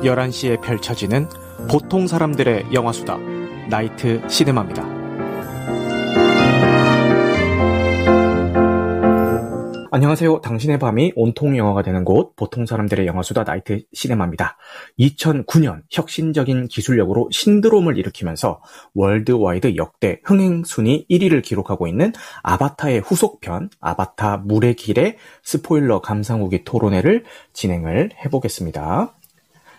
11시에 펼쳐지는 보통 사람들의 영화수다 나이트 시네마입니다. 안녕하세요. 당신의 밤이 온통 영화가 되는 곳 보통 사람들의 영화수다 나이트 시네마입니다. 2009년 혁신적인 기술력으로 신드롬을 일으키면서 월드와이드 역대 흥행 순위 1위를 기록하고 있는 아바타의 후속편 아바타 물의 길의 스포일러 감상 후기 토론회를 진행을 해보겠습니다.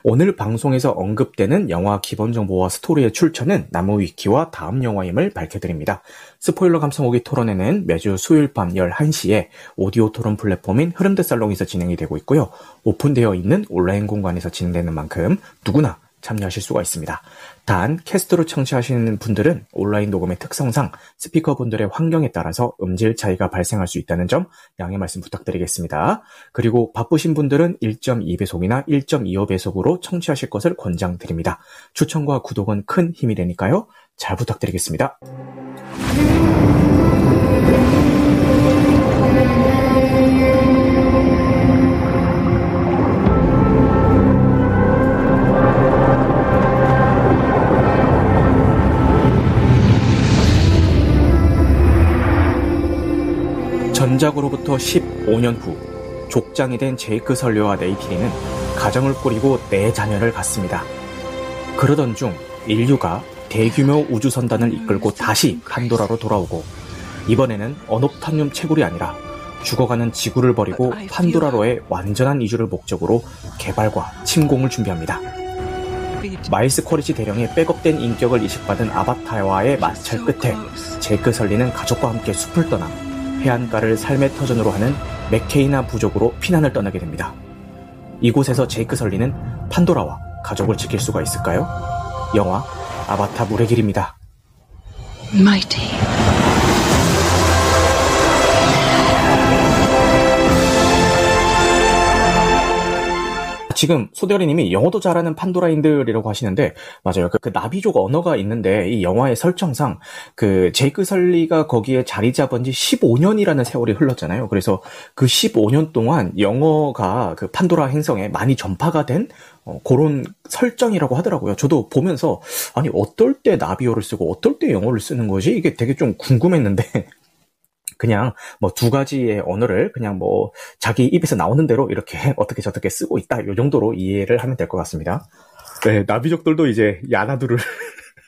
오늘 방송에서 언급되는 영화 기본 정보와 스토리의 출처는 나무 위키와 다음 영화임을 밝혀드립니다. 스포일러 감상오기 토론회는 매주 수요일 밤 11시에 오디오 토론 플랫폼인 흐름드 살롱에서 진행이 되고 있고요. 오픈되어 있는 온라인 공간에서 진행되는 만큼 누구나 참여하실 수가 있습니다. 단 캐스트로 청취하시는 분들은 온라인 녹음의 특성상 스피커분들의 환경에 따라서 음질 차이가 발생할 수 있다는 점 양해 말씀 부탁드리겠습니다. 그리고 바쁘신 분들은 1.2배속이나 1.25배속으로 청취하실 것을 권장드립니다. 추천과 구독은 큰 힘이 되니까요. 잘 부탁드리겠습니다. 전작으로부터 15년 후 족장이 된 제이크 설료와 네이티리는 가정을 꾸리고 네 자녀를 갖습니다. 그러던 중 인류가 대규모 우주선단을 이끌고 다시 판도라로 돌아오고 이번에는 어놉탄륨 채굴이 아니라 죽어가는 지구를 버리고 판도라로의 완전한 이주를 목적으로 개발과 침공을 준비합니다. 마일스 쿼리치 대령의 백업된 인격을 이식받은 아바타와의 마찰 끝에 제이크 설리는 가족과 함께 숲을 떠나 해안가를 삶의 터전으로 하는 맥케이나 부족으로 피난을 떠나게 됩니다. 이곳에서 제이크 설리는 판도라와 가족을 지킬 수가 있을까요? 영화 아바타 물의 길입니다. Mighty. 지금 소대리님이 영어도 잘하는 판도라인들이라고 하시는데 맞아요. 그, 그 나비족 언어가 있는데 이 영화의 설정상 그 제이크 설리가 거기에 자리 잡은 지 15년이라는 세월이 흘렀잖아요. 그래서 그 15년 동안 영어가 그 판도라 행성에 많이 전파가 된 어, 그런 설정이라고 하더라고요. 저도 보면서 아니 어떨 때 나비어를 쓰고 어떨 때 영어를 쓰는 거지 이게 되게 좀 궁금했는데 그냥 뭐 두 가지의 언어를 그냥 뭐 자기 입에서 나오는 대로 이렇게 어떻게 저렇게 쓰고 있다. 요 정도로 이해를 하면 될 것 같습니다. 네, 나비족들도 이제 야나두를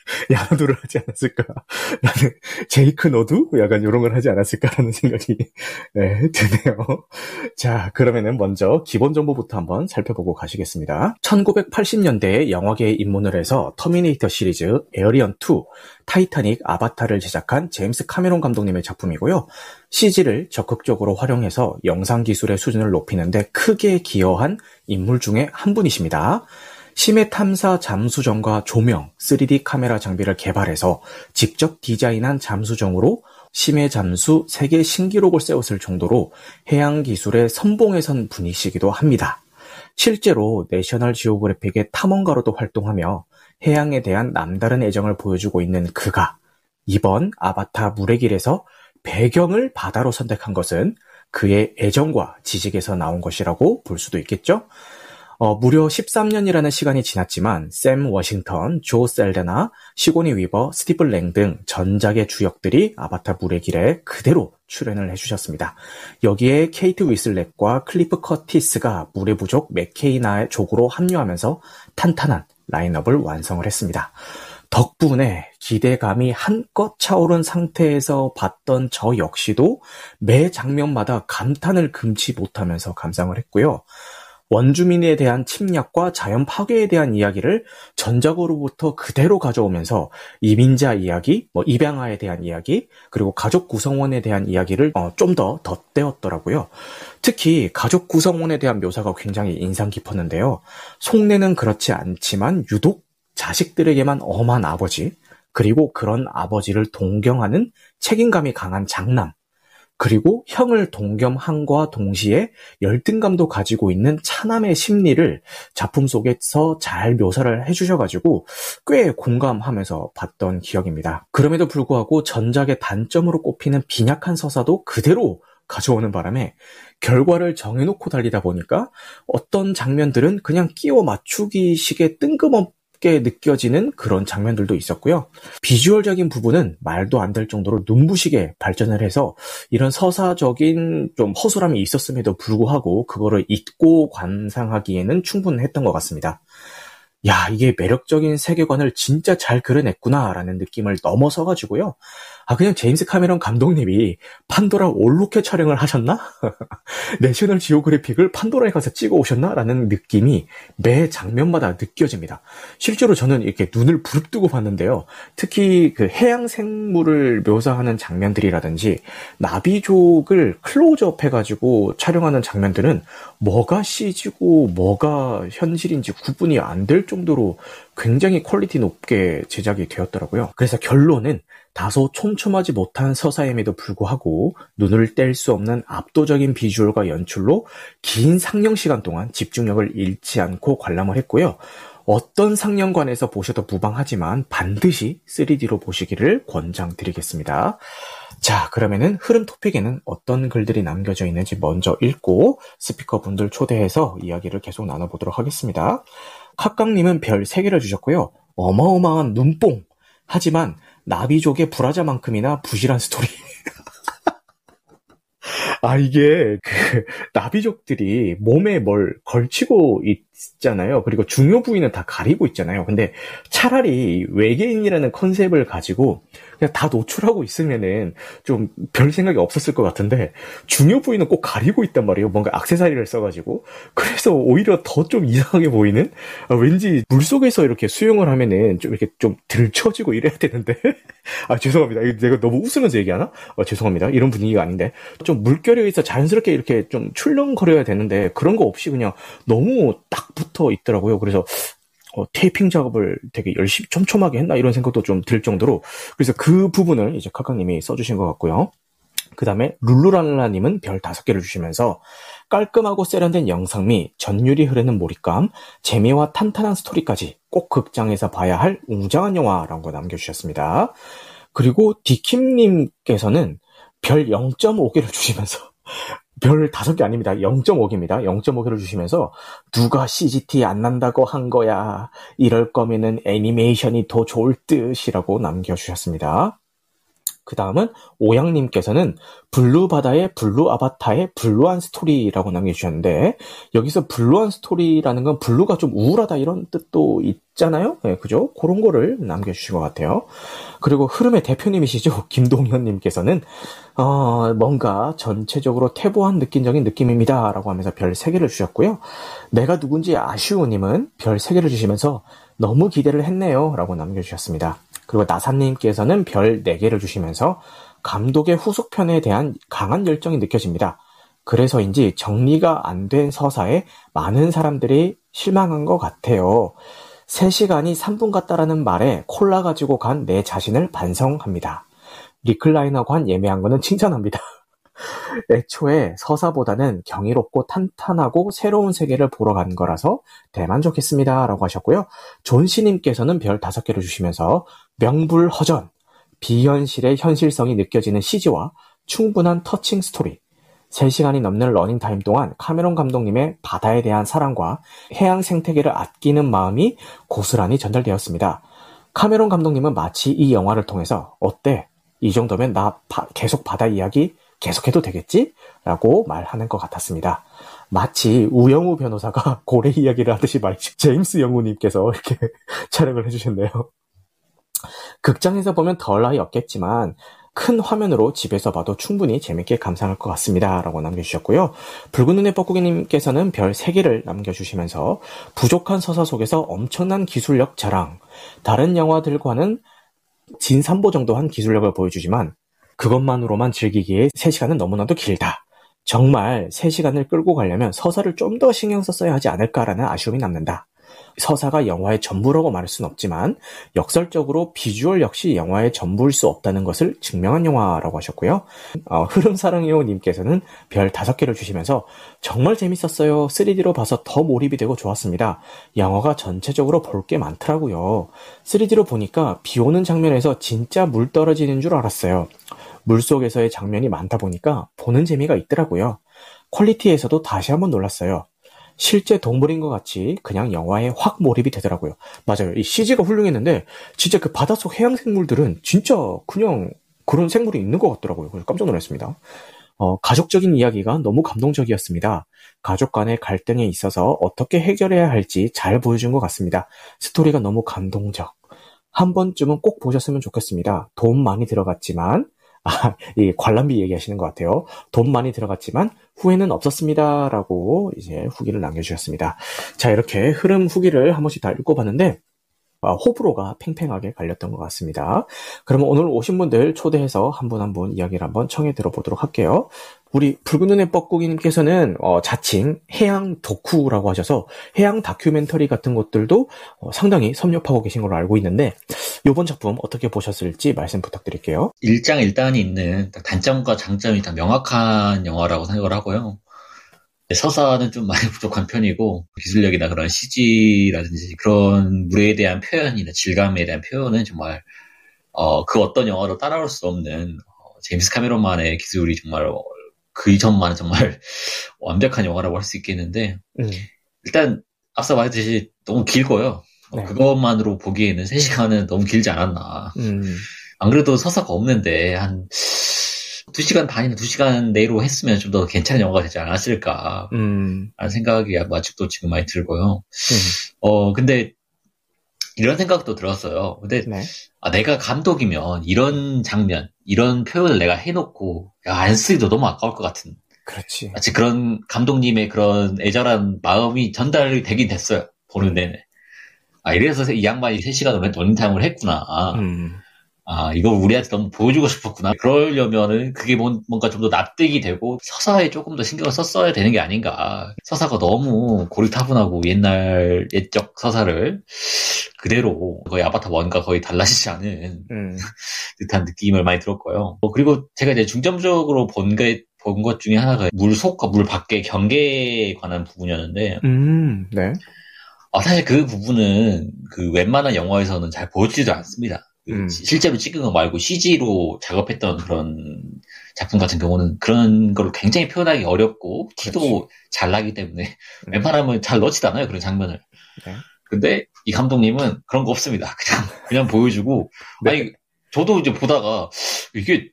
야나두를 하지 않았을까. 나는 제이크 너도 약간 이런 걸 하지 않았을까라는 생각이 네, 드네요. 자, 그러면은 먼저 기본 정보부터 한번 살펴보고 가시겠습니다. 1980년대에 영화계에 입문을 해서 터미네이터 시리즈, 에어리언 2, 타이타닉, 아바타를 제작한 제임스 카메론 감독님의 작품이고요. CG를 적극적으로 활용해서 영상 기술의 수준을 높이는데 크게 기여한 인물 중에 한 분이십니다. 심해 탐사 잠수정과 조명, 3D 카메라 장비를 개발해서 직접 디자인한 잠수정으로 심해 잠수 세계 신기록을 세웠을 정도로 해양 기술의 선봉에 선 분이시기도 합니다. 실제로 내셔널 지오그래픽의 탐험가로도 활동하며 해양에 대한 남다른 애정을 보여주고 있는 그가 이번 아바타 물의 길에서 배경을 바다로 선택한 것은 그의 애정과 지식에서 나온 것이라고 볼 수도 있겠죠? 어, 무려 13년이라는 시간이 지났지만 샘 워딩턴, 조 샐다나, 시고니 위버, 스티븐 랭등 전작의 주역들이 아바타 물의 길에 그대로 출연을 해주셨습니다. 여기에 케이트 윈슬렛과 클리프 커티스가 물의 부족 멧케이나 족으로 합류하면서 탄탄한 라인업을 완성을 했습니다. 덕분에 기대감이 한껏 차오른 상태에서 봤던 저 역시도 매 장면마다 감탄을 금치 못하면서 감상을 했고요. 원주민에 대한 침략과 자연 파괴에 대한 이야기를 전작으로부터 그대로 가져오면서 이민자 이야기, 뭐 입양아에 대한 이야기, 그리고 가족 구성원에 대한 이야기를 어, 좀 더 덧대었더라고요. 특히 가족 구성원에 대한 묘사가 굉장히 인상 깊었는데요. 속내는 그렇지 않지만 유독 자식들에게만 엄한 아버지, 그리고 그런 아버지를 동경하는 책임감이 강한 장남, 그리고 형을 동경함과 동시에 열등감도 가지고 있는 차남의 심리를 작품 속에서 잘 묘사를 해주셔가지고 꽤 공감하면서 봤던 기억입니다. 그럼에도 불구하고 전작의 단점으로 꼽히는 빈약한 서사도 그대로 가져오는 바람에 결과를 정해놓고 달리다 보니까 어떤 장면들은 그냥 끼워 맞추기식의 뜬금없 새롭게 느껴지는 그런 장면들도 있었고요. 비주얼적인 부분은 말도 안 될 정도로 눈부시게 발전을 해서 이런 서사적인 좀 허술함이 있었음에도 불구하고 그거를 잊고 관상하기에는 충분했던 것 같습니다. 야, 이게 매력적인 세계관을 진짜 잘 그려냈구나라는 느낌을 넘어서 가지고요. 아, 그냥 제임스 카메론 감독님이 판도라 올로케 촬영을 하셨나? 내셔널 지오그래픽을 판도라에 가서 찍어 오셨나? 라는 느낌이 매 장면마다 느껴집니다. 실제로 저는 이렇게 눈을 부릅뜨고 봤는데요. 특히 그 해양 생물을 묘사하는 장면들이라든지 나비족을 클로즈업 해가지고 촬영하는 장면들은 뭐가 CG고 뭐가 현실인지 구분이 안 될 정도로 굉장히 퀄리티 높게 제작이 되었더라고요. 그래서 결론은 다소 촘촘하지 못한 서사임에도 불구하고 눈을 뗄 수 없는 압도적인 비주얼과 연출로 긴 상영 시간 동안 집중력을 잃지 않고 관람을 했고요. 어떤 상영관에서 보셔도 무방하지만 반드시 3D로 보시기를 권장드리겠습니다. 자, 그러면은 흐름 토픽에는 어떤 글들이 남겨져 있는지 먼저 읽고 스피커 분들 초대해서 이야기를 계속 나눠보도록 하겠습니다. 카깡님은 별 3개를 주셨고요. 어마어마한 눈뽕! 하지만 나비족의 불화자만큼이나 부실한 스토리. 아, 이게, 그, 나비족들이 몸에 뭘 걸치고 있 잖아요. 그리고 중요 부위는 다 가리고 있잖아요. 근데 차라리 외계인이라는 컨셉을 가지고 그냥 다 노출하고 있으면은 좀 별 생각이 없었을 것 같은데 중요 부위는 꼭 가리고 있단 말이에요. 뭔가 악세사리를 써가지고 그래서 오히려 더 좀 이상하게 보이는 아, 왠지 물 속에서 이렇게 수영을 하면은 좀 이렇게 좀 들쳐지고 이래야 되는데 아 죄송합니다. 내가 너무 웃으면서 얘기하나? 어, 죄송합니다. 이런 분위기가 아닌데 좀 물결에 의해서 자연스럽게 이렇게 좀 출렁거려야 되는데 그런 거 없이 그냥 너무 딱 붙어 있더라고요. 그래서 어, 테이핑 작업을 되게 열심히 촘촘하게 했나 이런 생각도 좀 들 정도로 그래서 그 부분을 이제 카카님이 써주신 것 같고요. 그 다음에 룰루랄라님은 별 다섯 개를 주시면서 깔끔하고 세련된 영상미, 전율이 흐르는 몰입감, 재미와 탄탄한 스토리까지 꼭 극장에서 봐야 할 웅장한 영화라고 남겨주셨습니다. 그리고 디킴님께서는 별 0.5개를 주시면서 별 다섯 개 아닙니다. 0.5개입니다. 0.5개를 주시면서 누가 CG 티 안 난다고 한 거야. 이럴 거면은 애니메이션이 더 좋을 듯이라고 남겨주셨습니다. 그 다음은 오양님께서는 blue 바다의 blue 아바타의 blue한 스토리라고 남겨주셨는데 여기서 blue한 스토리라는 건 blue가 좀 우울하다 이런 뜻도 있잖아요. 네, 그죠? 그런 거를 남겨주신 것 같아요. 그리고 흐름의 대표님이시죠. 김동현님께서는 어, 뭔가 전체적으로 태보한 느낌적인 느낌입니다. 라고 하면서 별 3개를 주셨고요. 내가 누군지 아쉬우님은 별 3개를 주시면서 너무 기대를 했네요. 라고 남겨주셨습니다. 그리고 나사님께서는 별 4개를 주시면서 감독의 후속편에 대한 강한 열정이 느껴집니다. 그래서인지 정리가 안 된 서사에 많은 사람들이 실망한 것 같아요. 3시간이 3분 같다라는 말에 콜라 가지고 간 내 자신을 반성합니다. 리클라이너관 예매한 거는 칭찬합니다. 애초에 서사보다는 경이롭고 탄탄하고 새로운 세계를 보러 간 거라서 대만족했습니다. 라고 하셨고요. 존씨님께서는 별 5개를 주시면서 명불허전, 비현실의 현실성이 느껴지는 CG와 충분한 touching 스토리, 3시간이 넘는 러닝타임 동안 카메론 감독님의 바다에 대한 사랑과 해양 생태계를 아끼는 마음이 고스란히 전달되었습니다. 카메론 감독님은 마치 이 영화를 통해서 어때? 이 정도면 나 바, 계속 바다 이야기 계속해도 되겠지? 라고 말하는 것 같았습니다. 마치 우영우 변호사가 고래 이야기를 하듯이 말이죠. 제임스 영우님께서 이렇게 촬영을 해주셨네요. 극장에서 보면 덜 나이 없겠지만 큰 화면으로 집에서 봐도 충분히 재밌게 감상할 것 같습니다. 라고 남겨주셨고요. 붉은 눈의 뻐꾸기님께서는 별 3개를 남겨주시면서 부족한 서사 속에서 엄청난 기술력 자랑, 다른 영화들과는 진 3보 정도 한 기술력을 보여주지만 그것만으로만 즐기기에 3시간은 너무나도 길다. 정말 3시간을 끌고 가려면 서사를 좀 더 신경 썼어야 하지 않을까라는 아쉬움이 남는다. 서사가 영화의 전부라고 말할 수는 없지만 역설적으로 비주얼 역시 영화의 전부일 수 없다는 것을 증명한 영화라고 하셨고요. 어, 흐름사랑이요 님께서는 별 5개를 주시면서 정말 재밌었어요. 3D로 봐서 더 몰입이 되고 좋았습니다. 영화가 전체적으로 볼 게 많더라고요. 3D로 보니까 비 오는 장면에서 진짜 물 떨어지는 줄 알았어요. 물속에서의 장면이 많다 보니까 보는 재미가 있더라고요. 퀄리티에서도 다시 한번 놀랐어요. 실제 동물인 것 같이 그냥 영화에 확 몰입이 되더라고요. 맞아요. 이 CG가 훌륭했는데 진짜 그 바닷속 해양 생물들은 진짜 그냥 그런 생물이 있는 것 같더라고요. 그래서 깜짝 놀랐습니다. 어, 가족적인 이야기가 너무 감동적이었습니다. 가족 간의 갈등에 있어서 어떻게 해결해야 할지 잘 보여준 것 같습니다. 스토리가 너무 감동적. 한 번쯤은 꼭 보셨으면 좋겠습니다. 돈 많이 들어갔지만 아, 이 관람비 얘기하시는 것 같아요. 돈 많이 들어갔지만 후회는 없었습니다라고 이제 후기를 남겨주셨습니다. 자 이렇게 흐름 후기를 한 번씩 다 읽어봤는데 아, 호불호가 팽팽하게 갈렸던 것 같습니다. 그러면 오늘 오신 분들 초대해서 한분 한 분 이야기를 한번 청해 들어보도록 할게요. 우리 붉은 눈의 뻐꾸기님께서는 어, 자칭 해양 덕후라고 하셔서 해양 다큐멘터리 같은 것들도 어, 상당히 섭렵하고 계신 걸로 알고 있는데 이번 작품 어떻게 보셨을지 말씀 부탁드릴게요. 일장일단이 있는 단점과 장점이 다 명확한 영화라고 생각을 하고요. 서사는 좀 많이 부족한 편이고 기술력이나 그런 CG라든지 그런 물에 대한 표현이나 질감에 대한 표현은 정말 어, 그 어떤 영화로 따라올 수 없는 어, 제임스 카메론만의 기술이 정말 어, 그 이전만은 정말 완벽한 영화라고 할 수 있겠는데 음. 일단 앞서 말했듯이 너무 길고요. 어, 네. 그것만으로 보기에는 3시간은 너무 길지 않았나. 음. 안 그래도 서사가 없는데 한 2시간 반이나 2시간 내로 했으면 좀 더 괜찮은 영화가 되지 않았을까. 음. 라는 생각이 아직도 지금 많이 들고요. 음. 어, 근데 이런 생각도 들었어요. 근데 네. 아, 내가 감독이면 이런 장면, 이런 표현을 내가 해놓고 야, 안 쓰기도 너무 아까울 것 같은. 그렇지. 마치 그런 감독님의 그런 애절한 마음이 전달이 되긴 됐어요. 보는 내내. 아, 이래서 이 양반이 3시간 런닝타임을 했구나. 음. 아, 이걸 우리한테 너무 보여주고 싶었구나. 그러려면은 그게 뭔가 좀 더 납득이 되고 서사에 조금 더 신경을 썼어야 되는 게 아닌가. 서사가 너무 고리타분하고 옛날 옛적 서사를 그대로 거의 아바타 원과 거의 달라지지 않은 음. 듯한 느낌을 많이 들었고요. 어, 그리고 제가 이제 중점적으로 본 게, 본 것 중에 하나가 물 속과 물 밖의 경계에 관한 부분이었는데, 음, 네. 아, 사실 그 부분은 그 웬만한 영화에서는 잘 보여주지도 않습니다. 그 음. 실제로 찍은 거 말고 CG로 작업했던 그런 작품 같은 경우는 그런 걸 굉장히 표현하기 어렵고 티도 그렇지. 잘 나기 때문에 음. 웬만하면 잘 넣지도 않아요 그런 장면을. 네. 근데 이 감독님은 그런 거 없습니다. 그냥 그냥 보여주고 네. 아니 저도 이제 보다가 이게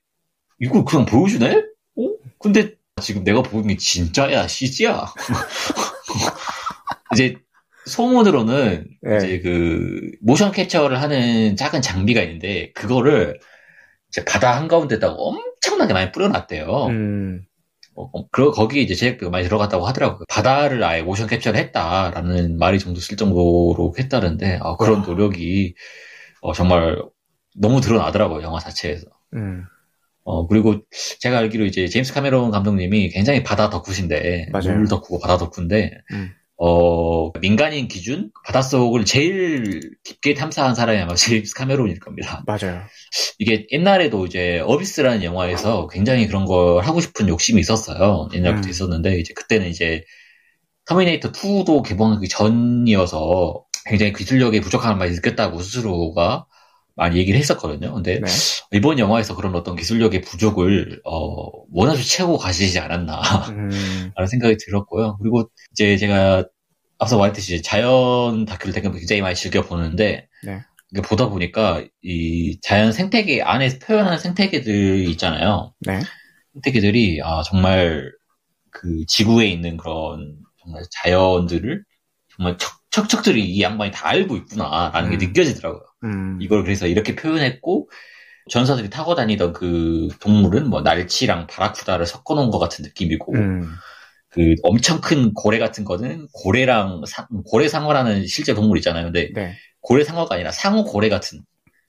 이걸 그냥 보여주네? 어? 근데 지금 내가 보는 게 진짜야 CG야. 이제 소문으로는 네. 이제 그 모션 캡처를 하는 작은 장비가 있는데 그거를 이제 바다 한가운데다가 엄청나게 많이 뿌려놨대요. 음. 어, 어 그, 거기에 이제 제작비가 많이 들어갔다고 하더라고요. 바다를 아예 모션 캡처를 했다라는 말이 정도 쓸 정도로 했다는데, 아, 그런 노력이, 어, 정말 너무 드러나더라고요, 영화 자체에서. 음. 어, 그리고 제가 알기로 이제 제임스 카메론 감독님이 굉장히 바다 덕후신데, 맞아요. 물 덕후고 바다 덕후인데, 음. 어, 민간인 기준 바닷속을 제일 깊게 탐사한 사람이 아마 제임스 카메론일 겁니다. 맞아요. 이게 옛날에도 이제 어비스라는 영화에서 굉장히 그런 걸 하고 싶은 욕심이 있었어요. 옛날부터 음. 있었는데 이제 그때는 이제 터미네이터 2도 개봉하기 전이어서 굉장히 기술력에 부족함을 많이 느꼈다고 스스로가 많이 얘기를 했었거든요. 근데 네. 이번 영화에서 그런 어떤 기술력의 부족을 어, 원하주 채우고 가시지 않았나 음. 라는 생각이 들었고요. 그리고 이제 제가 앞서 말했듯이 자연 다큐를 되게 굉장히 많이 즐겨 보는데 네. 보다 보니까 이 자연 생태계 안에서 표현하는 생태계들 있잖아요. 네. 생태계들이 아 정말 그 지구에 있는 그런 정말 자연들을 정말 척척척들이 이 양반이 다 알고 있구나라는 음. 게 느껴지더라고요. 음. 이걸 그래서 이렇게 표현했고 전사들이 타고 다니던 그 동물은 뭐 날치랑 바라쿠다를 섞어놓은 것 같은 느낌이고 음. 그 엄청 큰 고래 같은 거는 고래랑 사, 고래 상어라는 실제 동물 있잖아요. 근데 네. 고래 상어가 아니라 상어 고래 같은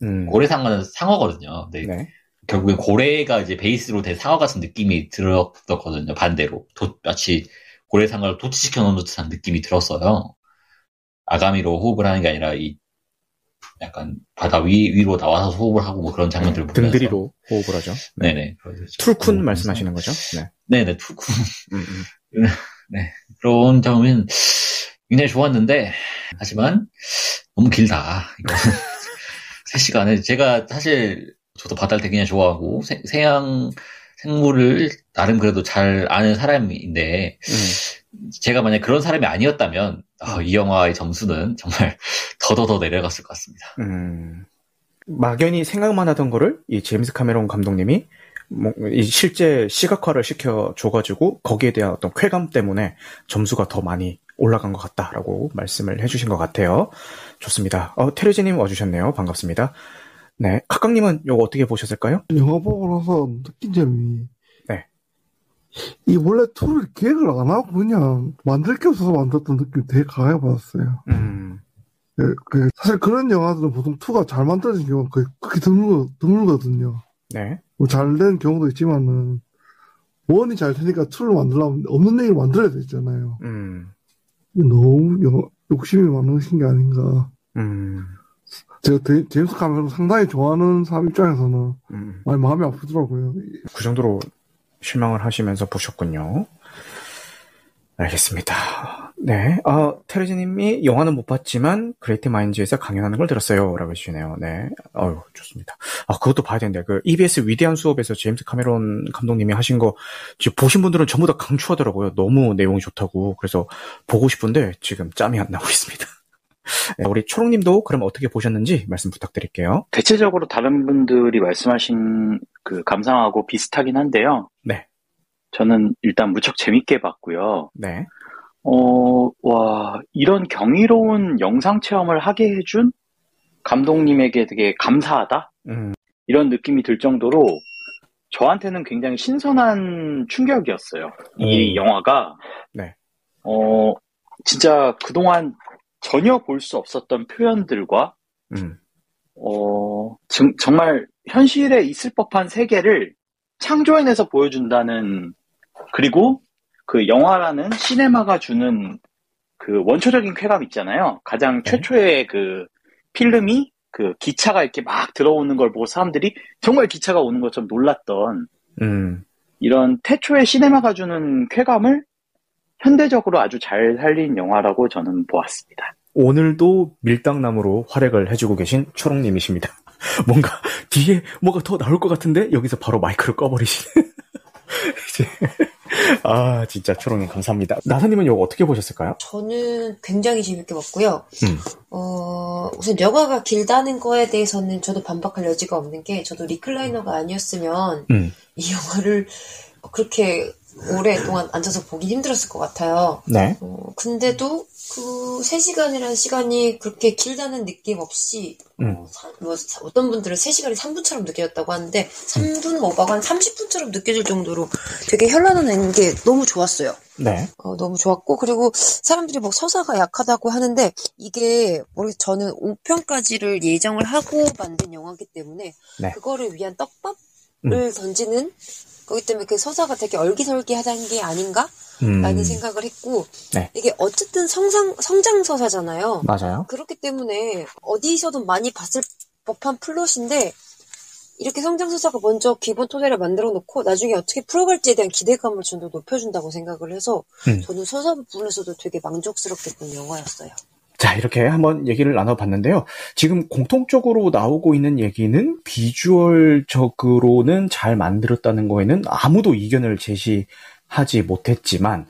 음. 고래 상어는 상어거든요. 근데 네. 결국에 고래가 이제 베이스로 된 상어 같은 느낌이 들었거든요. 반대로 도, 마치 고래 상어를 도치시켜 놓은 듯한 느낌이 들었어요. 아가미로 호흡을 하는 게 아니라 이 약간 바다 위, 위로 나와서 호흡을 하고 뭐 그런 장면들을 네, 보면서 등들이로 호흡을 하죠. 네. 네네. 툴쿤 말씀하시는 거죠? 네. 네네, 툴쿤. 음, 음. 네. 그런 점은 굉장히 좋았는데, 하지만 너무 길다. 이거 3시간에 제가 사실 저도 바다를 되게 좋아하고 세, 세양 생물을 나름 그래도 잘 아는 사람인데 음. 제가 만약 그런 사람이 아니었다면 어, 이 영화의 점수는 정말 더더더 내려갔을 것 같습니다. 음. 막연히 생각만 하던 거를 이 제임스 카메론 감독님이 뭐, 이 실제 시각화를 시켜 줘가지고 거기에 대한 어떤 쾌감 때문에 점수가 더 많이 올라간 것 같다라고 말씀을 해주신 것 같아요. 좋습니다. 어, 테르지님 와주셨네요. 반갑습니다. 네. 카강님은 이거 어떻게 보셨을까요? 영화 보고 나서 느낀 점이. 네. 이 원래 two를 계획을 안 하고 그냥 만들 게 없어서 만들었던 느낌이 되게 강하게 받았어요. 음. 네, 그, 사실 그런 영화들은 보통 투가 잘 만들어진 경우가 거의 그렇게 드물, 드물거든요. 네. 뭐 잘된 경우도 있지만은, 원이 잘 되니까 투를 만들려면 없는 얘기를 만들어야 되잖아요. 음. 너무 영, 욕심이 많으신 게 아닌가. 음. 제가 데, 제임스 카메론 상당히 좋아하는 사람 입장에서는 음. 많이 마음이 아프더라고요. 그 정도로 실망을 하시면서 보셨군요. 알겠습니다. 네. 아, 테레지님이 영화는 못 봤지만 그레이트 마인즈에서 강연하는 걸 들었어요. 라고 해주시네요. 네. 아유, 좋습니다. 아, 그것도 봐야 되는데, 그 EBS 위대한 수업에서 제임스 카메론 감독님이 하신 거, 지금 보신 분들은 전부 다 강추하더라고요. 너무 내용이 좋다고. 그래서 보고 싶은데 지금 짬이 안 나고 있습니다. 네, 우리 초롱님도 그럼 어떻게 보셨는지 말씀 부탁드릴게요. 대체적으로 다른 분들이 말씀하신 그 감상하고 비슷하긴 한데요. 네. 저는 일단 무척 재밌게 봤고요. 네. 어, 와, 이런 경이로운 영상 체험을 하게 해준 감독님에게 되게 감사하다? 음. 이런 느낌이 들 정도로 저한테는 굉장히 신선한 충격이었어요. 이 음. 영화가. 네. 어, 진짜 그동안 전혀 볼 수 없었던 표현들과 음. 어, 정, 정말 현실에 있을 법한 세계를 창조해내서 보여준다는 그리고 그 영화라는 시네마가 주는 그 원초적인 쾌감 있잖아요. 가장 네. 최초의 그 필름이 그 기차가 이렇게 막 들어오는 걸 보고 사람들이 정말 기차가 오는 것처럼 놀랐던 음. 이런 태초의 시네마가 주는 쾌감을 현대적으로 아주 잘 살린 영화라고 저는 보았습니다. 오늘도 밀당남으로 활약을 해주고 계신 초롱님이십니다. 뭔가 뒤에 뭐가 더 나올 것 같은데 여기서 바로 마이크를 꺼버리시네. 이제 아 진짜 초롱님 감사합니다. 나사님은 이거 어떻게 보셨을까요? 저는 굉장히 재밌게 봤고요. 음. 어 우선 영화가 길다는 거에 대해서는 저도 반박할 여지가 없는 게 저도 리클라이너가 아니었으면 음. 이 영화를 그렇게 오랫동안 앉아서 보기 힘들었을 것 같아요. 네. 어, 근데도 그 3시간이라는 시간이 그렇게 길다는 느낌 없이 음. 어, 사, 뭐, 어떤 분들은 3시간이 3분처럼 느껴졌다고 하는데 3분 오버가 한 30분처럼 느껴질 정도로 되게 현란한 게 너무 좋았어요. 네. 어, 너무 좋았고 그리고 사람들이 뭐 서사가 약하다고 하는데 이게 모르 저는 5편까지를 예정을 하고 만든 영화기 때문에 네. 그거를 위한 떡밥 을 음. 던지는 그렇기 때문에 그 서사가 되게 얼기설기하다는 게 아닌가? 라는 음. 생각을 했고 네. 이게 어쨌든 성장 성장 서사잖아요. 맞아요. 그렇기 때문에 어디서도 많이 봤을 법한 플롯인데 이렇게 성장 서사가 먼저 기본 토대를 만들어 놓고 나중에 어떻게 풀어갈지에 대한 기대감을 좀 더 높여준다고 생각을 해서 음. 저는 서사 부분에서도 되게 만족스럽게 본 영화였어요. 자, 이렇게 한번 얘기를 나눠봤는데요. 지금 공통적으로 나오고 있는 얘기는 비주얼적으로는 잘 만들었다는 거에는 아무도 이견을 제시하지 못했지만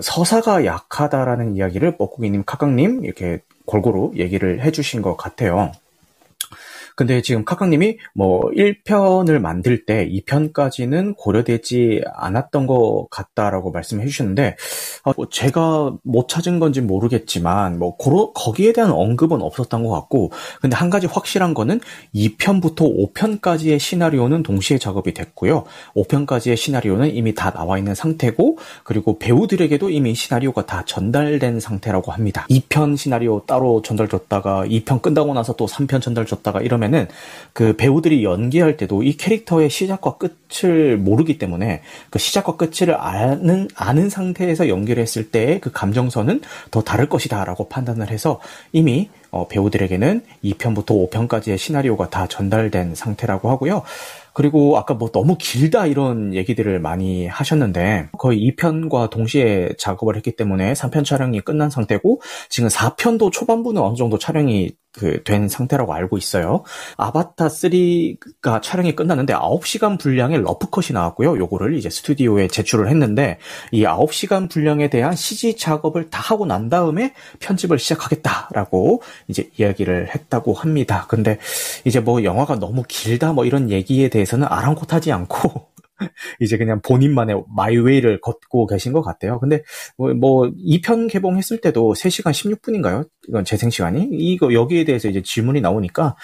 서사가 약하다라는 이야기를 뻐꾸기님, 카강님 이렇게 골고루 얘기를 해주신 것 같아요. 근데 지금 카카님이 뭐 1편을 만들 때 2편까지는 고려되지 않았던 것 같다라고 말씀해 주셨는데 어, 뭐 제가 못 찾은 건지 모르겠지만 뭐 고로, 거기에 대한 언급은 없었던 것 같고 근데 한 가지 확실한 거는 2편부터 5편까지의 시나리오는 동시에 작업이 됐고요. 5편까지의 시나리오는 이미 다 나와 있는 상태고 그리고 배우들에게도 이미 시나리오가 다 전달된 상태라고 합니다. 2편 시나리오 따로 전달 줬다가 2편 끝나고 나서 또 3편 전달 줬다가 이 러면은 그 배우들이 연기할 때도 이 캐릭터의 시작과 끝을 모르기 때문에 그 시작과 끝을 아는 아는 상태에서 연기를 했을 때의 그 감정선은 더 다를 것이다라고 판단을 해서 이미 어, 배우들에게는 2편부터 5편까지의 시나리오가 다 전달된 상태라고 하고요. 그리고 아까 뭐 너무 길다 이런 얘기들을 많이 하셨는데 거의 2편과 동시에 작업을 했기 때문에 3편 촬영이 끝난 상태고 지금 4편도 초반부는 어느 정도 촬영이 그 된 상태라고 알고 있어요. 아바타 3가 촬영이 끝났는데 9시간 분량의 러프컷이 나왔고요. 요거를 이제 스튜디오에 제출을 했는데 이 9시간 분량에 대한 CG 작업을 다 하고 난 다음에 편집을 시작하겠다라고 이제 이야기를 했다고 합니다. 근데 이제 뭐 영화가 너무 길다 뭐 이런 얘기에 대해서는 아랑곳하지 않고 이제 그냥 본인만의 마이웨이를 걷고 계신 것 같아요. 근데 뭐, 뭐 2편 개봉했을 때도 3시간 16분인가요? 이건 재생 시간이? 이거 여기에 대해서 이제 질문이 나오니까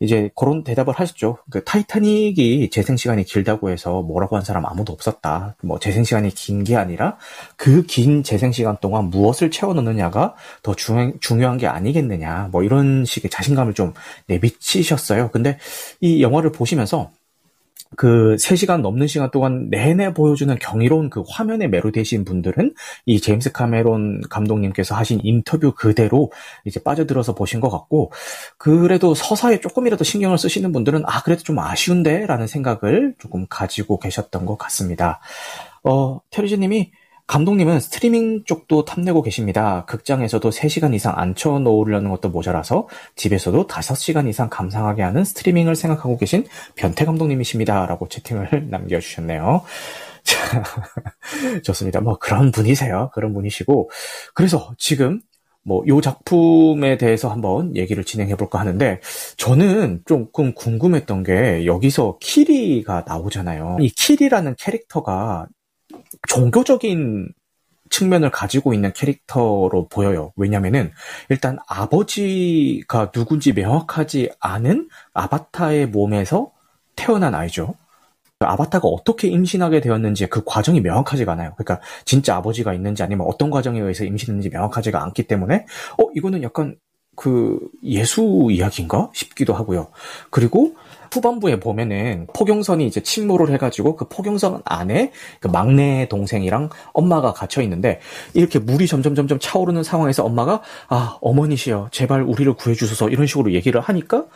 이제 그런 대답을 하셨죠. 그 타이타닉이 재생 시간이 길다고 해서 뭐라고 한 사람 아무도 없었다. 뭐 재생 시간이 긴 게 아니라 그 긴 재생 시간 동안 무엇을 채워 넣느냐가 더 중요, 중요한 게 아니겠느냐. 뭐 이런 식의 자신감을 좀 내비치셨어요. 근데 이 영화를 보시면서 그 3시간 넘는 시간 동안 내내 보여주는 경이로운 그 화면에 매료되신 분들은 이 제임스 카메론 감독님께서 하신 인터뷰 그대로 이제 빠져들어서 보신 것 같고 그래도 서사에 조금이라도 신경을 쓰시는 분들은 아 그래도 좀 아쉬운데 라는 생각을 조금 가지고 계셨던 것 같습니다. 어, 테리즈님이 감독님은 스트리밍 쪽도 탐내고 계십니다. 극장에서도 3시간 이상 앉혀 놓으려는 것도 모자라서 집에서도 5시간 이상 감상하게 하는 스트리밍을 생각하고 계신 변태 감독님이십니다. 라고 채팅을 남겨주셨네요. 자, 좋습니다. 뭐 그런 분이세요. 그런 분이시고. 그래서 지금 뭐, 요 작품에 대해서 한번 얘기를 진행해 볼까 하는데, 저는 조금 궁금했던 게, 여기서 키리가 나오잖아요. 이 키리라는 캐릭터가 종교적인 측면을 가지고 있는 캐릭터로 보여요. 왜냐면은 일단 아버지가 누군지 명확하지 않은 아바타의 몸에서 태어난 아이죠. 아바타가 어떻게 임신하게 되었는지 그 과정이 명확하지가 않아요. 그러니까 진짜 아버지가 있는지 아니면 어떤 과정에 의해서 임신했는지 명확하지가 않기 때문에 어 이거는 약간 그 예수 이야기인가 싶기도 하고요. 그리고 후반부에 보면은 포경선이 이제 침몰을 해가지고 그 포경선 안에 그 막내 동생이랑 엄마가 갇혀 있는데 이렇게 물이 점점 점점 차오르는 상황에서 엄마가 아 어머니시여 제발 우리를 구해주소서 이런 식으로 얘기를 하니까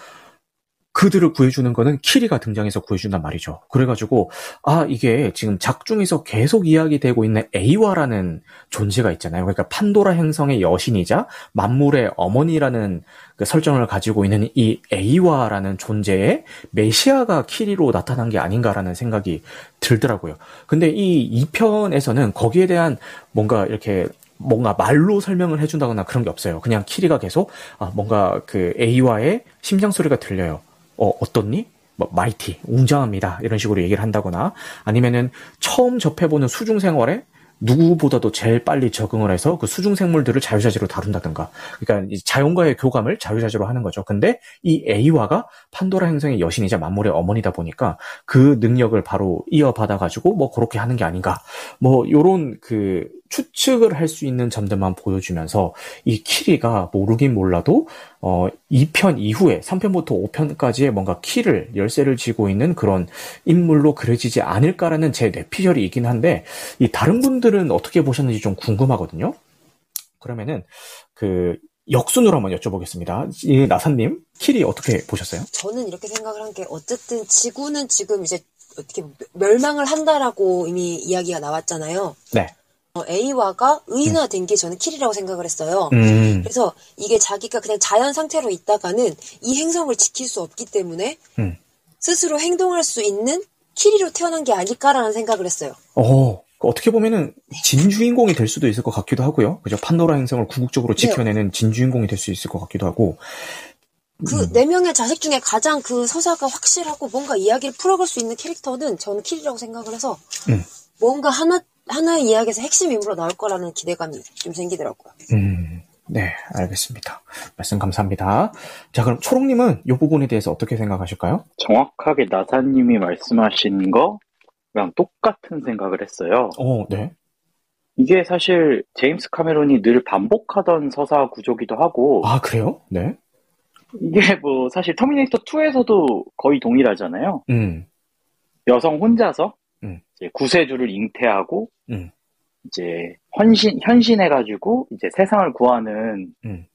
그들을 구해주는 거는 키리가 등장해서 구해준단 말이죠. 그래가지고 아 이게 지금 작중에서 계속 이야기되고 있는 에이와라는 존재가 있잖아요. 그러니까 판도라 행성의 여신이자 만물의 어머니라는 그 설정을 가지고 있는 이 에이와라는 존재의 메시아가 키리로 나타난 게 아닌가라는 생각이 들더라고요. 근데 이 2편에서는 거기에 대한 뭔가 이렇게 뭔가 말로 설명을 해준다거나 그런 게 없어요. 그냥 키리가 계속 아, 뭔가 그 에이와의 심장 소리가 들려요. 어, 어떻니? 뭐, 마이티, 웅장합니다. 이런 식으로 얘기를 한다거나 아니면은 처음 접해보는 수중생활에 누구보다도 제일 빨리 적응을 해서 그 수중 생물들을 자유자재로 다룬다든가. 그러니까 자연과의 교감을 자유자재로 하는 거죠. 근데 이 에이와가 판도라 행성의 여신이자 만물의 어머니다 보니까 그 능력을 바로 이어받아 가지고 뭐 그렇게 하는 게 아닌가. 뭐 요런 그 추측을 할 수 있는 점들만 보여주면서 이 키리가 모르긴 몰라도 어 2편 이후에 3편부터 5편까지의 뭔가 키를 열쇠를 쥐고 있는 그런 인물로 그려지지 않을까라는 제 뇌피셜이 있긴 한데 이 다른 분들은 어떻게 보셨는지 좀 궁금하거든요. 그러면은 그 역순으로 한번 여쭤보겠습니다. 이 나사님 키리 어떻게 보셨어요? 저는 이렇게 생각을 한 게 어쨌든 지구는 지금 이제 어떻게 멸망을 한다라고 이미 이야기가 나왔잖아요. 네. 어, A화가 의인화된 게 저는 킬이라고 생각을 했어요. 음. 그래서 이게 자기가 그냥 자연 상태로 있다가는 이 행성을 지킬 수 없기 때문에 음. 스스로 행동할 수 있는 키리로 태어난 게 아닐까라는 생각을 했어요. 어, 어떻게 보면은 진주인공이 될 수도 있을 것 같기도 하고요. 그죠? 판도라 행성을 궁극적으로 네. 지켜내는 네. 진주인공이 될 수 있을 것 같기도 하고. 그네 음. 명의 자식 중에 가장 그 서사가 확실하고 뭔가 이야기를 풀어갈 수 있는 캐릭터는 저는 킬이라고 생각을 해서 음. 뭔가 하나 하나의 이야기에서 핵심 인물로 나올 거라는 기대감이 좀 생기더라고요. 음. 네, 알겠습니다. 말씀 감사합니다. 자, 그럼 초롱님은 이 부분에 대해서 어떻게 생각하실까요? 정확하게 나사님이 말씀하신 거랑 똑같은 생각을 했어요. 어, 네. 이게 사실 제임스 카메론이 늘 반복하던 서사 구조기도 하고. 아, 그래요? 네. 이게 뭐 사실 터미네이터 2에서도 거의 동일하잖아요. 음. 여성 혼자서 음. 구세주를 잉태하고 음. 이제 헌신 현신해가지고 이제 세상을 구하는 음.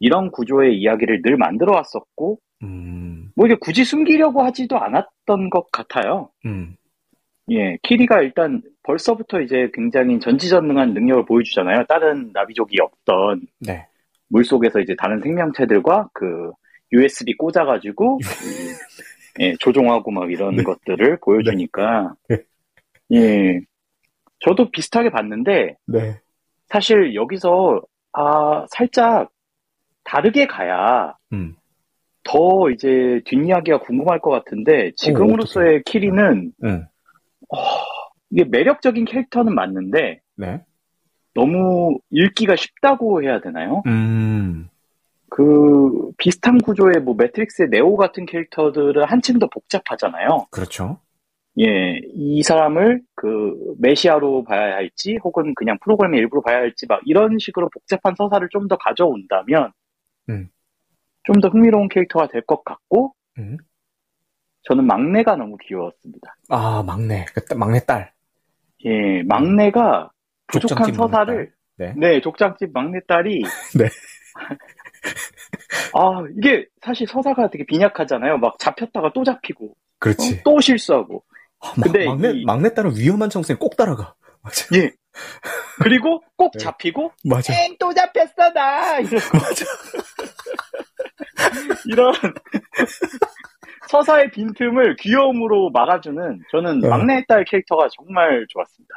이런 구조의 이야기를 늘 만들어 왔었고 음. 뭐 이게 굳이 숨기려고 하지도 않았던 것 같아요. 음. 예, 키리가 일단 벌써부터 이제 굉장히 전지전능한 능력을 보여주잖아요. 다른 나비족이 없던 네. 물 속에서 이제 다른 생명체들과 그 USB 꽂아가지고 예, 조종하고 막 이런 네. 것들을 보여주니까 네. 예, 저도 비슷하게 봤는데 네. 사실 여기서 아 살짝 다르게 가야 음. 더 이제 뒷이야기가 궁금할 것 같은데 지금으로서의 오, 키리는 음. 어, 이게 매력적인 캐릭터는 맞는데 네. 너무 읽기가 쉽다고 해야 되나요? 음. 그 비슷한 구조의 뭐 매트릭스의 네오 같은 캐릭터들은 한층 더 복잡하잖아요. 그렇죠. 예, 이 사람을 그 메시아로 봐야 할지 혹은 그냥 프로그램의 일부로 봐야 할지 막 이런 식으로 복잡한 서사를 좀 더 가져온다면 음. 좀더 흥미로운 캐릭터가 될 것 같고 음. 저는 막내가 너무 귀여웠습니다. 아 막내, 그 막내 딸. 예, 막내가 부족한 서사를 네. 네, 족장집 막내 딸이 네. 아 이게 사실 서사가 되게 빈약하잖아요. 막 잡혔다가 또 잡히고, 그렇지. 어, 또 실수하고. 아, 근데 막내 이, 막내딸은 위험한 청소에 꼭 따라가. 맞아. 예. 그리고 꼭 네. 잡히고 맞아. 또 잡혔어 나. 이런 맞아. 이런 서사의 빈틈을 귀여움으로 막아주는 저는 어. 막내딸 캐릭터가 정말 좋았습니다.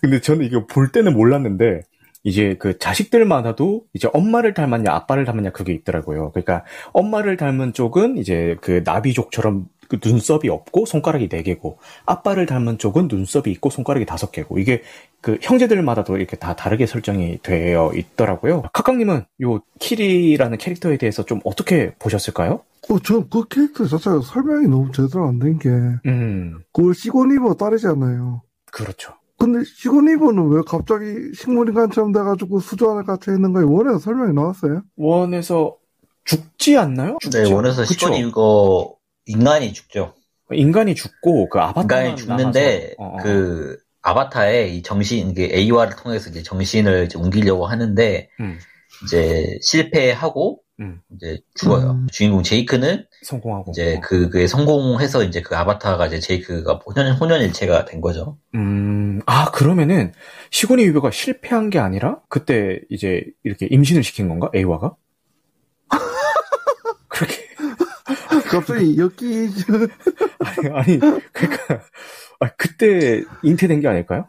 근데 저는 이거 볼 때는 몰랐는데 이제 그 자식들마다도 이제 엄마를 닮았냐 아빠를 닮았냐 그게 있더라고요. 그러니까 엄마를 닮은 쪽은 이제 그 나비족처럼 그 눈썹이 없고 손가락이 네 개고 아빠를 닮은 쪽은 눈썹이 있고 손가락이 다섯 개고 이게 그 형제들마다도 이렇게 다 다르게 설정이 되어 있더라고요. 카카님은 요 키리라는 캐릭터에 대해서 좀 어떻게 보셨을까요? 어, 저 그 캐릭터 자체가 설명이 너무 제대로 안 된 게, 음. 그걸 시고니버 딸이잖아요. 그렇죠. 근데 시고니버는 왜 갑자기 식물인간처럼 돼가지고 수조 안에 갇혀 있는 거에 원에서 설명이 나왔어요? 원에서 죽지 않나요? 죽지 네, 원에서 시고니버 인간이 죽죠. 인간이 죽고 그 아바타 인간이 죽는데 어, 어. 그 아바타의 이 정신 그 A화를 통해서 이제 정신을 이제 옮기려고 하는데 음. 이제 실패하고 음. 이제 죽어요. 음. 주인공 제이크는 성공하고 이제 그 그에 성공해서 이제 그 아바타가 이제 제이크가 혼연 혼연일체가 된 거죠. 음, 아 그러면은 시고니 유배가 실패한 게 아니라 그때 이제 이렇게 임신을 시킨 건가 에이와가? 그렇게 갑자기 여기 아니, 아니 그러니까 아, 그때 잉태된 게 아닐까요?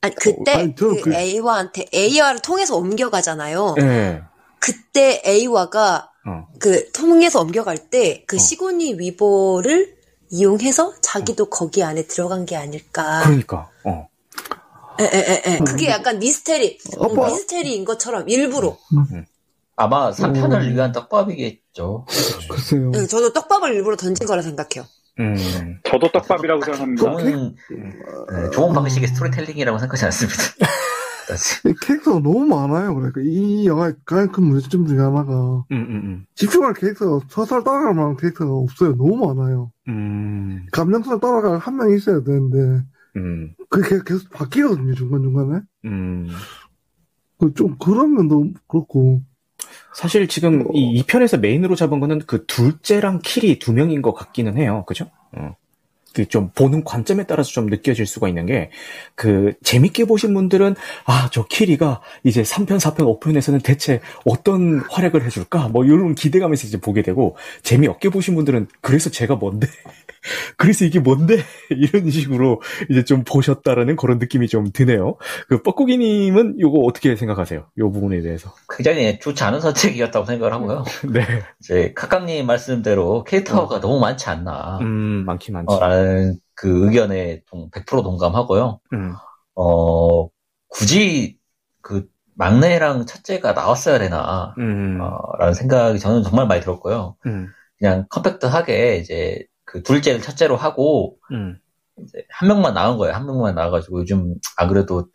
아니 그때 아니, 그, 그 A와한테 A와를 통해서 옮겨가잖아요. 네. 그때 A와가 어. 그 통해서 옮겨갈 때그 어. 시고니 위보를 이용해서 자기도 어. 거기 안에 들어간 게 아닐까. 그러니까. 어. 에에에에. 그게 약간 미스테리, 어, 미스테리인 것처럼 일부러. 음. 아마 3편을 음. 위한 떡밥이겠 죠. 글쎄요. 네, 저도 떡밥을 일부러 던진 거라 생각해요. 음. 저도 떡밥이라고 생각합니다. 좋은, 네, 좋은 방식의 스토리텔링이라고 생각하지 않습니다. 캐릭터가 너무 많아요. 그러니까 이 영화의 가장 큰 문제점 중에 하나가 음, 음, 음. 집중할 캐릭터가 서사를 따라갈 만한 캐릭터가 없어요. 너무 많아요. 음. 감정선을 따라갈 한 명이 있어야 되는데 음. 그게 계속 바뀌거든요. 중간중간에. 음. 좀 그런 면도 그렇고 사실 지금 어... 이 2편에서 메인으로 잡은 거는 그 둘째랑 킬이 두 명인 것 같기는 해요. 그죠? 어. 그좀 보는 관점에 따라서 좀 느껴질 수가 있는 게 그 재밌게 보신 분들은 아 저 키리가 이제 3편, 4편, 5편에서는 대체 어떤 활약을 해줄까 뭐 이런 기대감에서 이제 보게 되고 재미없게 보신 분들은 그래서 제가 뭔데 그래서 이게 뭔데? 이런 식으로 이제 좀 보셨다라는 그런 느낌이 좀 드네요. 그 뻐꾸기님은 이거 어떻게 생각하세요? 이 부분에 대해서. 굉장히 좋지 않은 선택이었다고 생각을 하고요. 네. 이제 카카님 말씀대로 캐릭터가 어. 너무 많지 않나. 음, 많긴 많지. 어, 라는 그 의견에 100% 동감하고요. 음. 어, 굳이 그 막내랑 첫째가 나왔어야 되나, 음. 어, 라는 생각이 저는 정말 많이 들었고요. 음. 그냥 컴팩트하게 이제 그 둘째를 첫째로 하고, 음. 이제 한 명만 나온 거예요. 한 명만 나와가지고 요즘, 아, 그래도,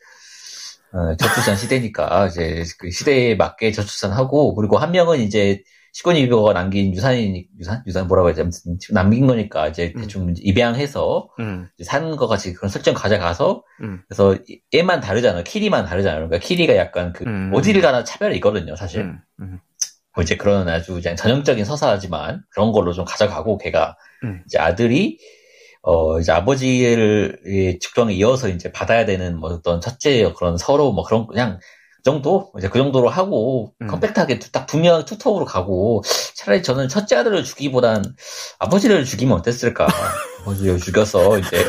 어, 저출산 시대니까 이제 그 시대에 맞게 저출산하고, 그리고 한 명은 이제 시권이비가 남긴 유산이 유산 유산 뭐라고 해야지 아무튼 남긴 거니까 이제 음. 대충 음. 입양해서 음. 사는 거 같이 그런 설정 가져가서 음. 그래서 얘만 다르잖아요 키리만 다르잖아요 그러니까 키리가 약간 그 음. 어디를 가나 차별이 있거든요 사실 음. 뭐 이제 그런 아주 그냥 전형적인 서사지만 그런 걸로 좀 가져가고 걔가 이제 아들이 어 이제 아버지의 직종에 이어서 이제 받아야 되는 뭐 어떤 첫째 그런 서로 뭐 그런 그냥 정도? 이제 그 정도로 하고 음. 컴팩트하게 딱 분명 투톱으로 가고 차라리 저는 첫째 아들을 주기보단 아버지를 죽이면 어땠을까? 아버지를 죽여서 이제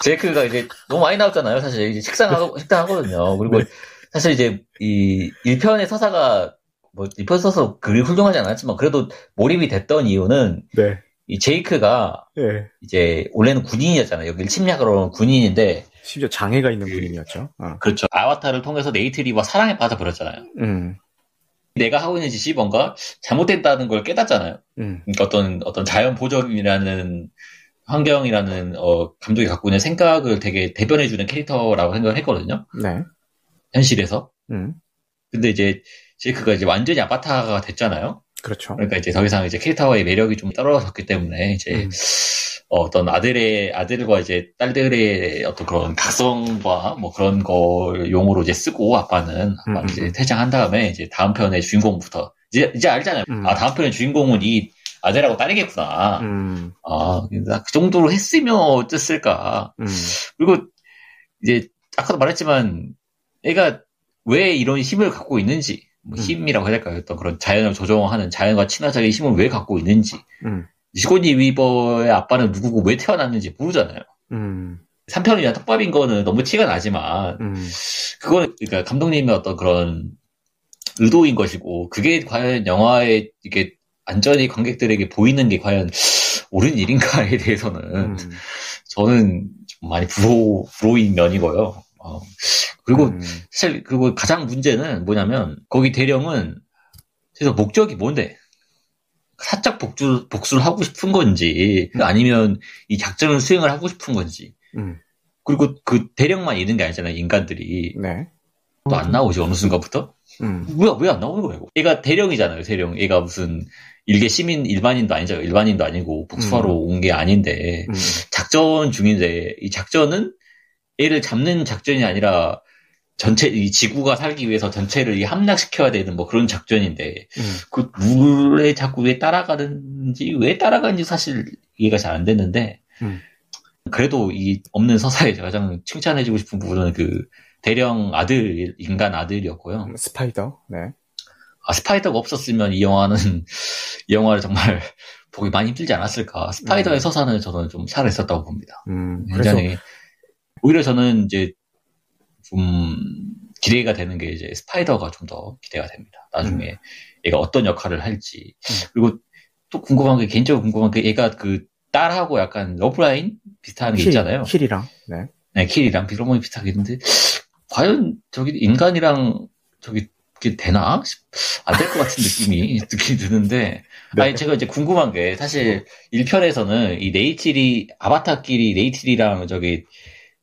제이크가 이제 너무 많이 나왔잖아요 사실. 이제 식상하고 식상하거든요. 그리고 네. 사실 이제 이 1편의 서사가 뭐 1편 서서 그리 훌륭하지 않았지만 그래도 몰입이 됐던 이유는 네. 이 제이크가 네. 이제 원래는 군인이었잖아요 여기 침략으로 군인인데 심지어 장애가 있는 그, 분이었죠. 어. 그렇죠. 아바타를 통해서 네이트리와 사랑에 빠져버렸잖아요. 음. 내가 하고 있는 짓이 뭔가 잘못됐다는 걸 깨닫잖아요. 음. 그러니까 어떤 어떤 자연 보정이라는 환경이라는 어, 감독이 갖고 있는 생각을 되게 대변해주는 캐릭터라고 생각을 했거든요. 네. 현실에서. 음. 근데 이제 제이크가 이제 완전히 아바타가 됐잖아요. 그렇죠. 그러니까 이제 더 이상 이제 캐릭터의 매력이 좀 떨어졌기 때문에 이제 음. 어떤 아들의 아들과 이제 딸들의 어떤 그런 각성과 뭐 그런 걸 용어로 이제 쓰고 아빠는 아빠 음, 이제 음, 음. 퇴장한 다음에 이제 다음 편의 주인공부터 이제 이제 알잖아요. 음. 아 다음 편의 주인공은 이 아들하고 딸이겠구나. 음. 아그 정도로 했으면 어땠을까. 음. 그리고 이제 아까도 말했지만 애가 왜 이런 힘을 갖고 있는지 뭐 힘이라고 해야 될까요? 어떤 그런 자연을 조종하는 자연과 친화적인 힘을 왜 갖고 있는지 시고니 위버의 아빠는 누구고 왜 태어났는지 모르잖아요. 음. 3편이나 떡밥인 거는 너무 티가 나지만, 음. 그건, 그러니까 감독님의 어떤 그런 의도인 것이고, 그게 과연 영화에 이게 안전히 관객들에게 보이는 게 과연 옳은 일인가에 대해서는, 음. 저는 좀 많이 부러, 부러인 면이고요. 어. 그리고, 음. 사실, 그리고 가장 문제는 뭐냐면, 거기 대령은, 그래서 목적이 뭔데? 살짝 복수, 복수를 하고 싶은 건지, 음. 아니면 이 작전을 수행을 하고 싶은 건지. 음. 그리고 그 대령만 있는 게 아니잖아요, 인간들이. 네. 또안 나오지, 어느 순간부터? 음. 뭐야, 왜 안 나오는 거예요? 얘가 대령이잖아요, 대령. 얘가 무슨 일개 시민, 일반인도 아니죠. 일반인도 아니고, 복수하러 음. 온게 아닌데, 음. 작전 중인데, 이 작전은 얘를 잡는 작전이 아니라, 전체 이 지구가 살기 위해서 전체를 함락시켜야 되는 뭐 그런 작전인데 음. 그 물에 자꾸 왜 따라가는지 왜 따라가는지 사실 이해가 잘안 됐는데 음. 그래도 이 없는 서사에 가장 칭찬해주고 싶은 부분은 그 대령 아들 인간 아들이었고요. 음, 스파이더. 네. 아 스파이더가 없었으면 이 영화는 이 영화를 정말 보기 많이 힘들지 않았을까. 스파이더의 음. 서사는 저는 좀 살아있었다고 봅니다. 음, 굉장히 그래서... 오히려 저는 이제 좀 기대가 되는 게 이제 스파이더가 좀 더 기대가 됩니다. 나중에 음. 얘가 어떤 역할을 할지. 음. 그리고 또 궁금한 게 개인적으로 궁금한 게 얘가 그 딸하고 약간 러브라인 비슷한 게 키리, 있잖아요. 키리랑. 네. 네, 키리랑 비로몬이 비슷하게 있는데 과연 저기 인간이랑 저기 그게 되나? 안 될 것 같은 느낌이 느낌이 드는데 네. 아니 제가 이제 궁금한 게 사실 1편에서는 이 네이티리 아바타끼리 네이티리랑 저기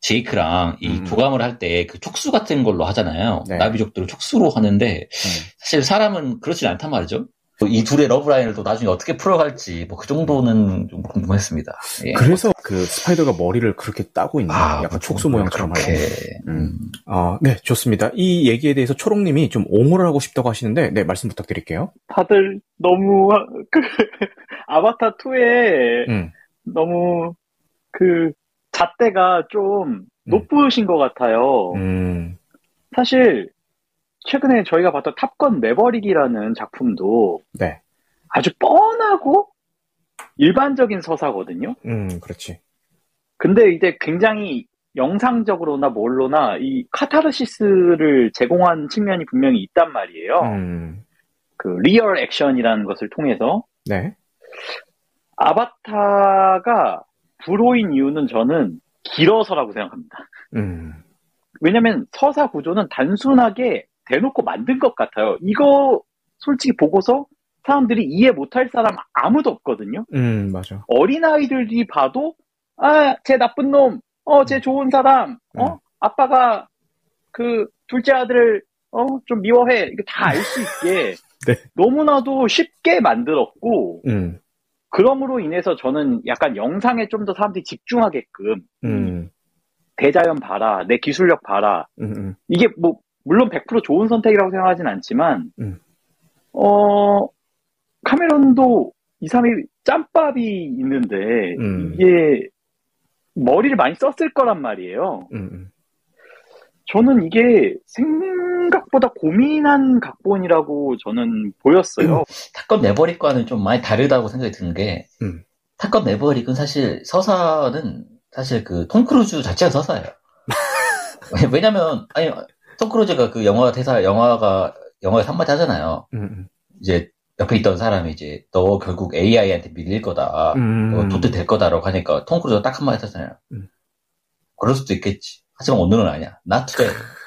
제이크랑 이 음. 교감을 할 때 그 촉수 같은 걸로 하잖아요. 네. 나비족들을 촉수로 하는데 음. 사실 사람은 그렇지 않단 말이죠. 이 둘의 러브라인을 또 나중에 어떻게 풀어갈지 뭐 그 정도는 좀 궁금했습니다. 예. 그래서 그 스파이더가 머리를 그렇게 따고 있는 아, 약간 촉수 모양처럼 하게. 음. 아, 네, 좋습니다. 이 얘기에 대해서 초롱님이 좀 옹호를 하고 싶다고 하시는데 네 말씀 부탁드릴게요. 다들 너무 그 아바타 2에 음. 너무 그 잣대가 좀 음. 높으신 것 같아요. 음. 사실 최근에 저희가 봤던 탑건 매버릭이라는 작품도 네. 아주 뻔하고 일반적인 서사거든요. 음, 그렇지. 근데 이제 굉장히 영상적으로나 뭘로나 이 카타르시스를 제공한 측면이 분명히 있단 말이에요. 음. 그 real action이라는 것을 통해서 네. 아바타가 불호인 이유는 저는 길어서라고 생각합니다. 음. 왜냐면 서사 구조는 단순하게 대놓고 만든 것 같아요. 이거 솔직히 보고서 사람들이 이해 못할 사람 아무도 없거든요. 음, 맞아. 어린아이들이 봐도, 아, 쟤 나쁜 놈, 어, 쟤 좋은 사람, 어, 음. 아빠가 그 둘째 아들을, 어, 좀 미워해. 이거 다 알 수 있게 네. 너무나도 쉽게 만들었고, 음. 그럼으로 인해서 저는 약간 영상에 좀 더 사람들이 집중하게끔, 음. 대자연 봐라, 내 기술력 봐라. 음, 음. 이게 뭐, 물론 100% 좋은 선택이라고 생각하진 않지만, 음. 어, 카메론도 2, 3이 짬밥이 있는데, 음. 이게 머리를 많이 썼을 거란 말이에요. 음. 저는 이게 생각보다 고민한 각본이라고 저는 보였어요. 탑건 매버릭과는 좀 많이 다르다고 생각이 드는 게, 음. 탑건 매버릭은 사실 서사는 사실 그 톰 크루즈 자체가 서사예요. 왜냐면, 아니, 톰 크루즈가 그 영화 대사, 영화가, 영화에 한마디 하잖아요. 음. 음. 이제 옆에 있던 사람이 이제 너 결국 AI한테 밀릴 거다. 음. 너 도태 될 거다라고 하니까 톰 크루즈가 딱 한마디 했잖아요. 음. 그럴 수도 있겠지. 하지만 오늘은 아니야. Not today.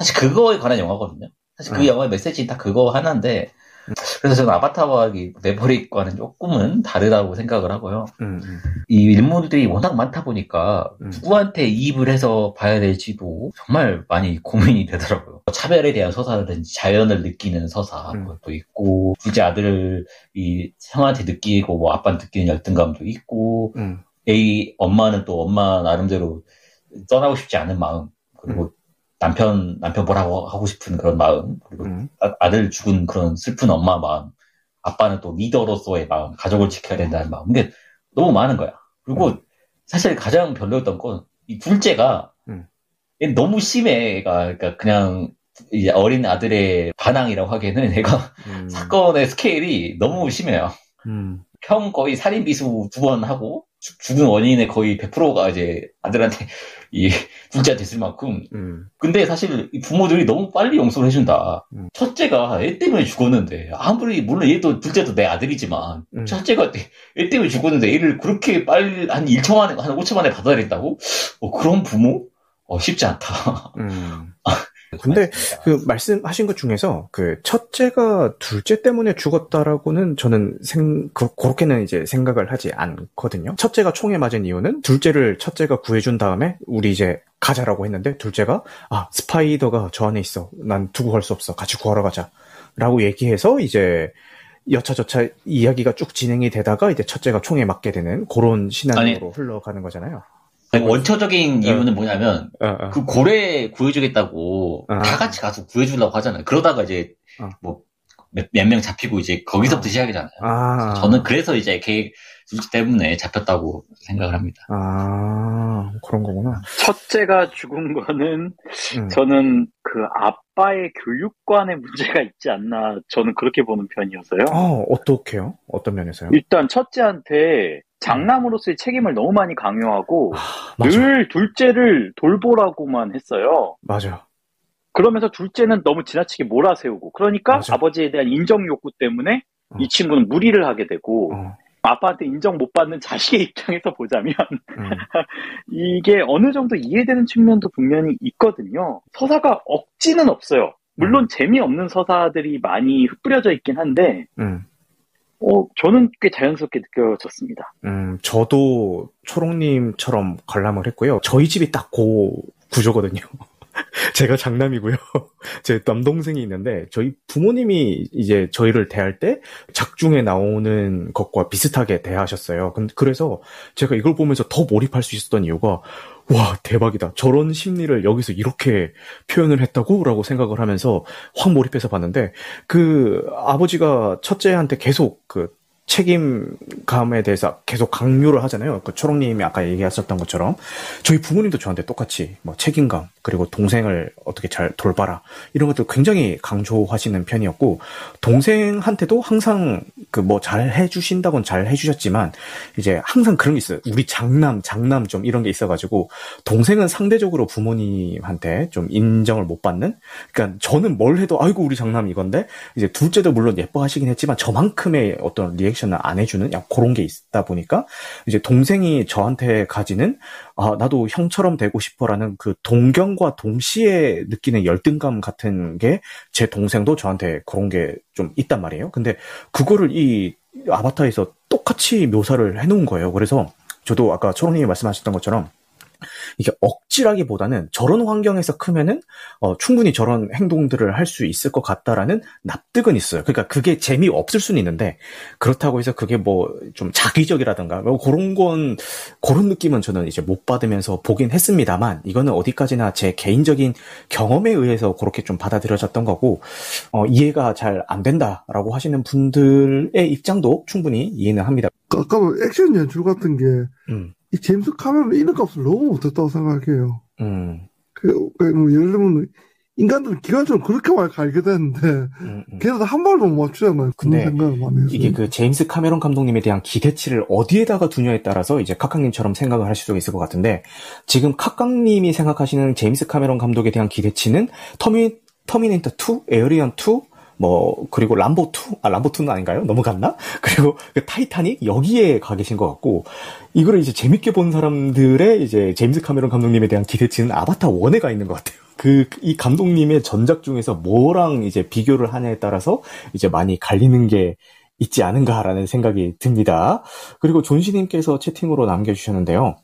사실 그거에 관한 영화거든요. 사실 그 음. 영화의 메시지 딱 그거 하나인데 그래서 저는 아바타와 메버릭과는 조금은 다르다고 생각을 하고요. 음, 음. 이 인물들이 워낙 많다 보니까 음. 누구한테 이입을 해서 봐야 될지도 정말 많이 고민이 되더라고요. 차별에 대한 서사라든지 자연을 느끼는 서사 음. 것도 있고 굳이 아들을 이 형한테 느끼고 뭐 아빠한테 느끼는 열등감도 있고 음. A 엄마는 또 엄마 나름대로 떠나고 싶지 않은 마음 그리고 음. 남편 남편 보라고 하고 싶은 그런 마음 그리고 음. 아, 들 죽은 그런 슬픈 엄마 마음 아빠는 또 리더로서의 마음 가족을 지켜야 된다는 마음 이게 너무 많은 거야 그리고 음. 사실 가장 별로였던 건 이 둘째가 음. 너무 심해 애가 그러니까 그냥 이제 어린 아들의 반항이라고 하기에는 애가 음. 사건의 스케일이 너무 심해요 음. 형 거의 살인 비수 두 번 하고 죽은 원인의 거의 100%가 이제 아들한테 이 문제가 됐을 만큼. 음. 근데 사실 부모들이 너무 빨리 용서를 해준다. 음. 첫째가 애 때문에 죽었는데 아무리 물론 얘도 둘째도 내 아들이지만 음. 첫째가 애 때문에 죽었는데 애를 그렇게 빨리 한 1초 만에 한 5초 만에 받아야된다고 어, 그런 부모? 어, 쉽지 않다. 음. 근데 그 말씀하신 것 중에서 그 첫째가 둘째 때문에 죽었다라고는 저는 생 그, 그렇게는 이제 생각을 하지 않거든요. 첫째가 총에 맞은 이유는 둘째를 첫째가 구해준 다음에 우리 이제 가자라고 했는데 둘째가 아 스파이더가 저 안에 있어. 난 두고 갈 수 없어. 같이 구하러 가자.라고 얘기해서 이제 여차저차 이야기가 쭉 진행이 되다가 이제 첫째가 총에 맞게 되는 그런 시나리오로 흘러가는 거잖아요. 원초적인 이유는 뭐냐면 어, 어. 그 고래 구해주겠다고 어. 다 같이 가서 구해주려고 하잖아요. 그러다가 이제 뭐 몇명 잡히고 이제 거기서부터 시작이잖아요. 아. 저는 그래서 이제 계획 때문에 잡혔다고 생각을 합니다. 아 그런 거구나. 첫째가 죽은 거는 음. 저는 그 아빠의 교육관에 문제가 있지 않나 저는 그렇게 보는 편이어서요. 어 어떻게요? 어떤 면에서요? 일단 첫째한테 장남으로서의 책임을 너무 많이 강요하고 아, 늘 둘째를 돌보라고만 했어요. 맞아. 그러면서 둘째는 너무 지나치게 몰아세우고 그러니까 맞아. 아버지에 대한 인정 욕구 때문에 어. 이 친구는 무리를 하게 되고 어. 아빠한테 인정 못 받는 자식의 입장에서 보자면 음. 이게 어느 정도 이해되는 측면도 분명히 있거든요. 서사가 억지는 없어요. 물론 음. 재미없는 서사들이 많이 흩뿌려져 있긴 한데 음. 어, 저는 꽤 자연스럽게 느껴졌습니다. 음, 저도 초롱님처럼 관람을 했고요. 저희 집이 딱고 구조거든요. 제가 장남이고요. 제 남동생이 있는데 저희 부모님이 이제 저희를 대할 때 작중에 나오는 것과 비슷하게 대하셨어요. 그래서 제가 이걸 보면서 더 몰입할 수 있었던 이유가 와 대박이다. 저런 심리를 여기서 이렇게 표현을 했다고 라고 생각을 하면서 확 몰입해서 봤는데 그 아버지가 첫째한테 계속 그 책임 제임스캄에 대해서 계속 강요를 하잖아요. 그 초롱님이 아까 얘기하셨던 것처럼 저희 부모님도 저한테 똑같이 뭐 책임감 그리고 동생을 어떻게 잘 돌봐라 이런 것들 굉장히 강조하시는 편이었고 동생한테도 항상 그 뭐 잘 해주신다곤 잘 해주셨지만 이제 항상 그런 게 있어요. 우리 장남 장남 좀 이런 게 있어가지고 동생은 상대적으로 부모님한테 좀 인정을 못 받는. 그러니까 저는 뭘 해도 아이고 우리 장남 이건데 이제 둘째도 물론 예뻐하시긴 했지만 저만큼의 어떤 리액션 을 안 해주는 약 그런 게 있다 보니까 이제 동생이 저한테 가지는 아 나도 형처럼 되고 싶어라는 그 동경과 동시에 느끼는 열등감 같은 게 제 동생도 저한테 그런 게 좀 있단 말이에요. 근데 그거를 이 아바타에서 똑같이 묘사를 해놓은 거예요. 그래서 저도 아까 초롱님이 말씀하셨던 것처럼 이게 억지라기보다는 저런 환경에서 크면은 어, 충분히 저런 행동들을 할 수 있을 것 같다라는 납득은 있어요. 그러니까 그게 재미 없을 수는 있는데 그렇다고 해서 그게 뭐 좀 자기적이라든가 뭐 그런 건 그런 느낌은 저는 이제 못 받으면서 보긴 했습니다만 이거는 어디까지나 제 개인적인 경험에 의해서 그렇게 좀 받아들여졌던 거고 어, 이해가 잘 안 된다라고 하시는 분들의 입장도 충분히 이해는 합니다. 아까 액션 연출 같은 게 음. 이 제임스 카메론 이름값을 너무 못했다고 생각해요. 음. 그, 그, 뭐, 예를 들면, 인간들은 기관총 그렇게 많이 갈겨 대는데, 음, 음. 걔네들 한 발도 못 맞추잖아요. 그런 생각을 많이 했어요. 이게 그 제임스 카메론 감독님에 대한 기대치를 어디에다가 두냐에 따라서 이제 카카님처럼 생각을 하실 수가 있을 것 같은데, 지금 카카님이 생각하시는 제임스 카메론 감독에 대한 기대치는 터미, 터미네이터 2, 에어리언 2, 뭐 그리고 람보 2, 아 람보 2는 아닌가요? 넘어갔나? 그리고 그 타이타닉 여기에 가 계신 것 같고 이거를 이제 재밌게 본 사람들의 이제 제임스 카메론 감독님에 대한 기대치는 아바타 1에 가 있는 것 같아요. 그 이 감독님의 전작 중에서 뭐랑 이제 비교를 하냐에 따라서 이제 많이 갈리는 게 있지 않은가라는 생각이 듭니다. 그리고 존시님께서 채팅으로 남겨주셨는데요.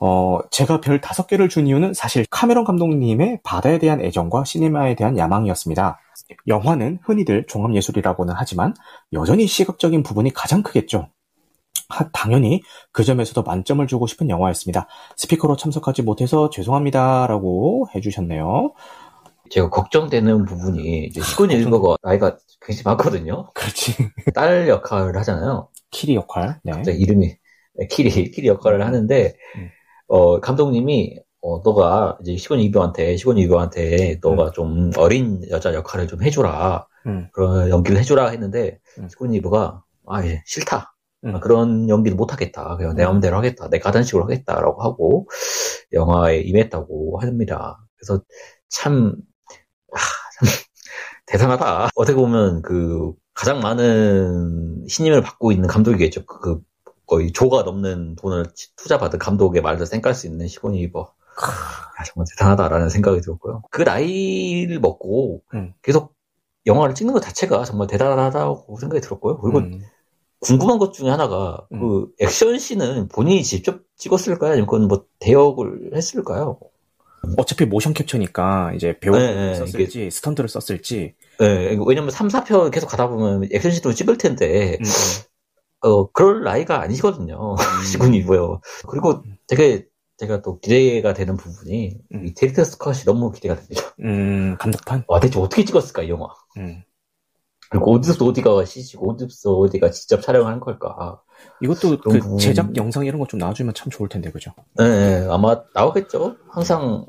어, 제가 별 다섯 개를 준 이유는 사실 카메론 감독님의 바다에 대한 애정과 시네마에 대한 야망이었습니다. 영화는 흔히들 종합예술이라고는 하지만 여전히 시각적인 부분이 가장 크겠죠. 당연히 그 점에서도 만점을 주고 싶은 영화였습니다. 스피커로 참석하지 못해서 죄송합니다라고 해주셨네요. 제가 걱정되는 부분이 이제 시고니 위버가 나이가 굉장히 많거든요. 그렇지. 딸 역할을 하잖아요. 키리 역할. 네. 갑자기 이름이 네, 키리 키리 역할을 하는데 음. 어 감독님이 어, 너가 이제 시고니 위버한테, 시고니 위버한테 너가 음. 좀 어린 여자 역할을 좀 해줘라. 음. 그런 연기를 해줘라 했는데, 음. 시고니 위버가, 아, 예, 싫다. 음. 그런 연기를 못하겠다. 그냥 내 음. 마음대로 하겠다. 내 가단식으로 하겠다라고 하고, 영화에 임했다고 합니다. 그래서 참, 아, 참, 대단하다. 어떻게 보면 그, 가장 많은 신임을 받고 있는 감독이겠죠. 그, 거의 조가 넘는 돈을 투자받은 감독의 말도 쌩깔 수 있는 시곤이 이버. 야, 정말 대단하다라는 생각이 들었고요. 그 나이를 먹고 음. 계속 영화를 찍는 것 자체가 정말 대단하다고 생각이 들었고요. 그리고 음. 궁금한 것 중에 하나가 음. 그 액션 씬은 본인이 직접 찍었을까요? 아니면 그건 뭐 대역을 했을까요? 어차피 모션 캡처니까 이제 배우를 네, 네, 썼을지 이게, 스턴트를 썼을지. 네, 왜냐면 3, 4편 계속 가다 보면 액션씬도 찍을 텐데 음, 음. 어 그럴 나이가 아니거든요. 음. 시고니가요. 그리고 되게 제가 또 기대가 되는 부분이 음. 이 director's cut이 너무 기대가 됩니다. 음, 감독판? 와, 대체 어떻게 찍었을까, 이 영화. 음. 그리고 어디서 어디가 CG고, 어디서 어디가 직접 촬영을 한 걸까. 이것도 그 부분... 제작 영상 이런 거 좀 나와주면 참 좋을 텐데, 그죠? 네, 네, 아마 나오겠죠? 항상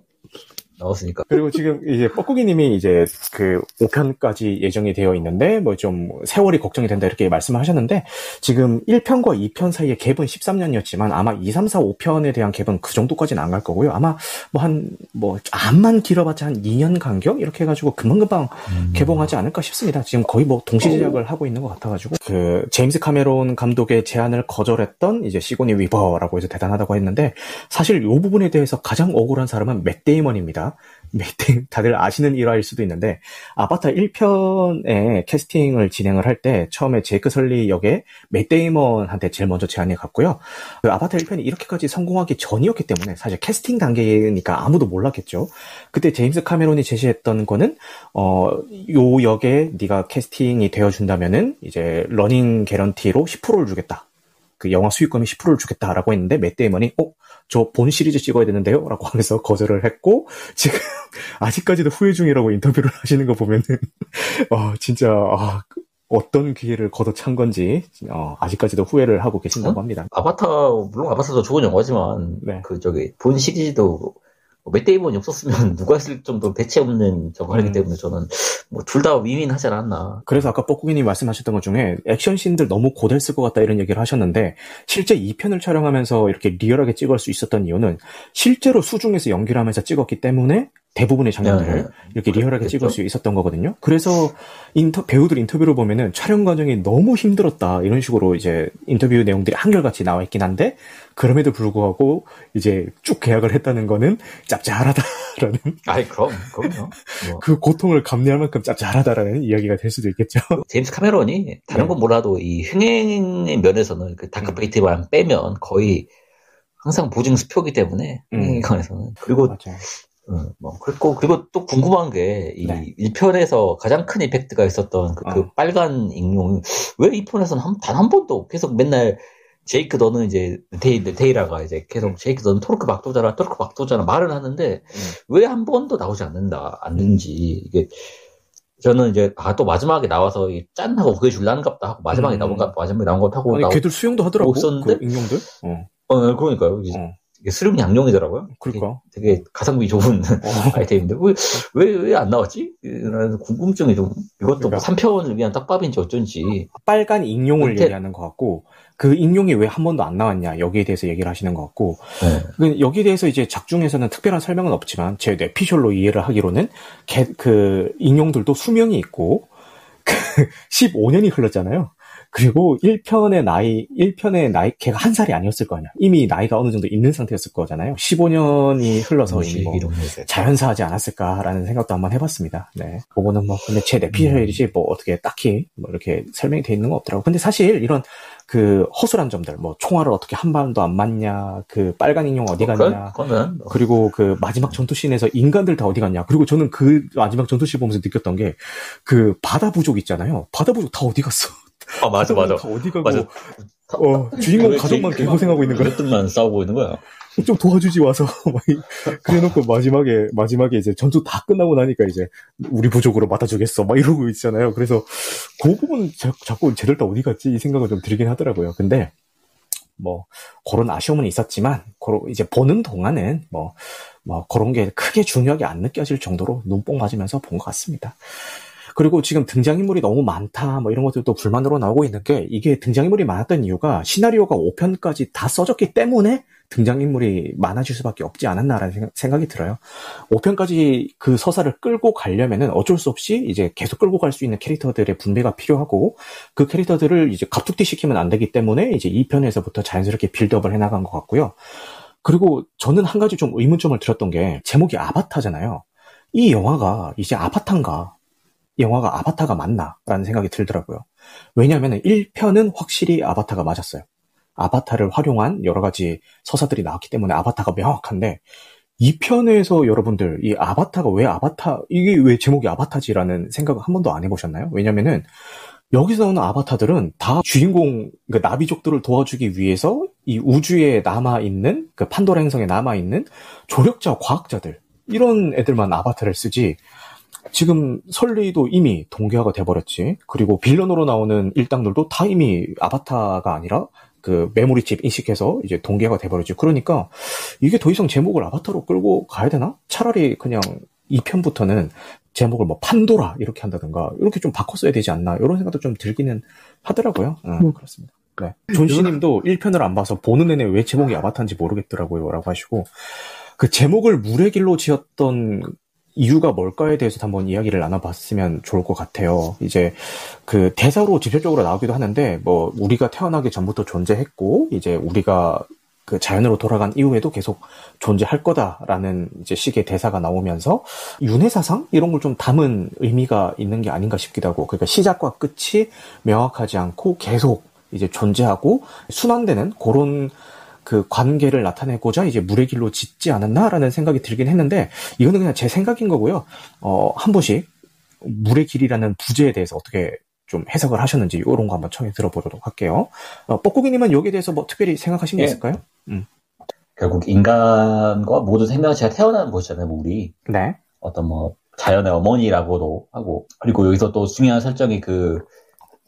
나왔으니까. 그리고 지금 이제 뻐꾸기님이 이제 그 5편까지 예정이 되어 있는데 뭐 좀 세월이 걱정이 된다 이렇게 말씀을 하셨는데 지금 1편과 2편 사이에 갭은 13년이었지만 아마 2, 3, 4, 5편에 대한 갭은 그 정도까지는 안 갈 거고요. 아마 뭐 한뭐 뭐 암만 길어봤자 한 2년 간격 이렇게 해가지고 금방금방 음. 개봉하지 않을까 싶습니다. 지금 거의 뭐 동시 제작을 하고 있는 것 같아가지고 그 제임스 카메론 감독의 제안을 거절했던 이제 시고니 위버라고 해서 대단하다고 했는데 사실 이 부분에 대해서 가장 억울한 사람은 맷 데이먼입니다. 메이팅 다들 아시는 일화일 수도 있는데 아바타 1편의 캐스팅을 진행을 할 때 처음에 제이크 설리 역에 맷 데이먼한테 제일 먼저 제안이 갔고요. 그 아바타 1편이 이렇게까지 성공하기 전이었기 때문에 사실 캐스팅 단계니까 아무도 몰랐겠죠. 그때 제임스 카메론이 제시했던 거는 어요 역에 네가 캐스팅이 되어 준다면은 이제 러닝 개런티로 10%를 주겠다. 그 영화 수익금이 10%를 주겠다라고 했는데 맷 데이먼이 어? 저 본 시리즈 찍어야 되는데요? 라고 하면서 거절을 했고 지금 아직까지도 후회 중이라고 인터뷰를 하시는 거 보면은 어 진짜 아, 어떤 기회를 걷어찬 건지 어, 아직까지도 후회를 하고 계신다고 어? 합니다. 아바타 물론 아바타도 좋은 영화지만 네. 그 저기 본 시리즈도 맷데이먼이 없었으면 누가 했을 정도 대체 없는 저거 기 음. 때문에 저는 뭐 둘 다 위민하지 않았나. 그래서 아까 뻐꾸기님 말씀하셨던 것 중에 액션 씬들 너무 고됐을 것 같다 이런 얘기를 하셨는데 실제 2편을 촬영하면서 이렇게 리얼하게 찍을 수 있었던 이유는 실제로 수중에서 연기를 하면서 찍었기 때문에 대부분의 장면들을 네, 이렇게 리얼하게. 찍을 수 있었던 거거든요. 그래서 인터, 배우들 인터뷰를 보면은 촬영 과정이 너무 힘들었다 이런 식으로 이제 인터뷰 내용들이 한결같이 나와 있긴 한데 그럼에도 불구하고 이제 쭉 계약을 했다는 거는 짭짤하다라는. 아이 그럼 그럼요. 뭐. 그 고통을 감내할 만큼 짭짤하다라는 이야기가 될 수도 있겠죠. 제임스 카메론이 다른 네. 건 몰라도 이 흥행의 면에서는 그 다크 페이트만 음. 빼면 거의 항상 보증 수표기 때문에 음. 흥행관에서는 그리고 맞아요. 음, 뭐, 그리고, 그리고 또 궁금한 게, 이 네. 1편에서 가장 큰 이펙트가 있었던 그, 그 어. 빨간 익룡, 왜 2편에서는 단 한 번도 계속 맨날, 제이크 너는 이제, 데이, 데이라가 이제 계속, 음. 제이크 너는 토르크 막도자라, 토르크 막도자라 말을 하는데, 음. 왜한 번도 나오지 않는다, 않는지, 이게, 저는 이제, 아, 또 마지막에 나와서, 짠! 하고 그게 줄라는갑다 하고, 마지막에 음. 나온 것, 마지막에 나온 거 타고. 아니, 걔들 수영도 하더라고. 없었는데? 그 익룡들? 어. 어, 그러니까요. 어. 수륙 양용이더라고요. 그럴까? 되게, 되게 가성비 좋은 어. 아이템인데 왜 왜 안 나왔지? 라는 궁금증이 좀 이것도 뭐 그러니까. 뭐 3편을 위한 떡밥인지 어쩐지 빨간 익룡을 밑에... 얘기하는 것 같고 그 익룡이 왜 한 번도 안 나왔냐 여기에 대해서 얘기를 하시는 것 같고 네. 그 여기에 대해서 이제 작중에서는 특별한 설명은 없지만 제 뇌피셜로 이해를 하기로는 개, 그 익룡들도 수명이 있고 그 15년이 흘렀잖아요. 그리고 1편의 나이, 1편의 나이, 걔가 한 살이 아니었을 거 아니야. 이미 나이가 어느 정도 있는 상태였을 거잖아요. 15년이 흘러서 이미 뭐 자연사하지 않았을까라는 생각도 한번 해봤습니다. 네. 그거는 뭐, 근데 제 내피셜이지 뭐 어떻게 딱히 뭐 이렇게 설명이 돼 있는 건 없더라고. 근데 사실 이런 그 허술한 점들, 뭐 총알을 어떻게 한 발도 안 맞냐, 그 빨간 익룡 어디 뭐 갔냐, 그건, 뭐. 그리고 그 마지막 전투 씬에서 인간들 다 어디 갔냐, 그리고 저는 그 마지막 전투 씬 보면서 느꼈던 게 그 바다 부족 있잖아요. 바다 부족 다 어디 갔어? 아 맞아 맞아. 어디 가고 맞아. 어, 주인공 가족만 개고생하고 있는 거야. 몇들만 싸우고 있는 거야. 좀 도와주지 와서 그래놓고 마지막에 마지막에 이제 전투 다 끝나고 나니까 이제 우리 부족으로 맡아주겠어 막 이러고 있잖아요. 그래서 그 부분 자, 자꾸 쟤들 다 어디 갔지 이 생각을 좀 들긴 하더라고요. 근데 뭐 그런 아쉬움은 있었지만 이제 보는 동안은 뭐, 뭐 그런 게 크게 중요하게 안 느껴질 정도로 눈뽕 맞으면서 본 것 같습니다. 그리고 지금 등장인물이 너무 많다, 뭐 이런 것들도 불만으로 나오고 있는 게 이게 등장인물이 많았던 이유가 시나리오가 5편까지 다 써졌기 때문에 등장인물이 많아질 수밖에 없지 않았나라는 생각이 들어요. 5편까지 그 서사를 끌고 가려면은 어쩔 수 없이 이제 계속 끌고 갈 수 있는 캐릭터들의 분배가 필요하고 그 캐릭터들을 이제 갑툭튀 시키면 안 되기 때문에 이제 2편에서부터 자연스럽게 빌드업을 해나간 것 같고요. 그리고 저는 한 가지 좀 의문점을 들었던 게 제목이 아바타잖아요. 이 영화가 이제 아바타인가 영화가 아바타가 맞나? 라는 생각이 들더라고요. 왜냐하면 1편은 확실히 아바타가 맞았어요. 아바타를 활용한 여러 가지 서사들이 나왔기 때문에 아바타가 명확한데 2편에서 여러분들 이 아바타가 왜 아바타 이게 왜 제목이 아바타지라는 생각을 한 번도 안 해보셨나요? 왜냐면은 여기서 나오는 아바타들은 다 주인공 그 나비족들을 도와주기 위해서 이 우주에 남아 있는 그 판도라 행성에 남아 있는 조력자 과학자들 이런 애들만 아바타를 쓰지 지금 설리도 이미 동기화가 돼버렸지. 그리고 빌런으로 나오는 일당들도 다 이미 아바타가 아니라 그 메모리 칩 인식해서 이제 동기화가 돼버렸지. 그러니까 이게 더 이상 제목을 아바타로 끌고 가야 되나? 차라리 그냥 2편부터는 제목을 뭐 판도라 이렇게 한다든가 이렇게 좀 바꿨어야 되지 않나 이런 생각도 좀 들기는 하더라고요. 응, 음. 그렇습니다. 네. 존씨님도 1편을 안 봐서 보는 내내 왜 제목이 아바타인지 모르겠더라고요. 라고 하시고 그 제목을 물의 길로 지었던 이유가 뭘까에 대해서 한번 이야기를 나눠봤으면 좋을 것 같아요. 이제 그 대사로 직접적으로 나오기도 하는데 뭐 우리가 태어나기 전부터 존재했고 이제 우리가 그 자연으로 돌아간 이후에도 계속 존재할 거다라는 이제 식의 대사가 나오면서 윤회 사상 이런 걸 좀 담은 의미가 있는 게 아닌가 싶기도 하고 그러니까 시작과 끝이 명확하지 않고 계속 이제 존재하고 순환되는 그런 그 관계를 나타내고자 이제 물의 길로 짓지 않았나라는 생각이 들긴 했는데 이거는 그냥 제 생각인 거고요. 어, 한 번씩 물의 길이라는 부제에 대해서 어떻게 좀 해석을 하셨는지 이런 거 한번 청해 들어보도록 할게요. 어, 뻐꾸기님은 여기에 대해서 뭐 특별히 생각하신 게 예. 있을까요? 음. 결국 인간과 모든 생명체가 태어나는 곳이잖아요, 물이. 네. 어떤 뭐 자연의 어머니라고도 하고 그리고 여기서 또 중요한 설정이 그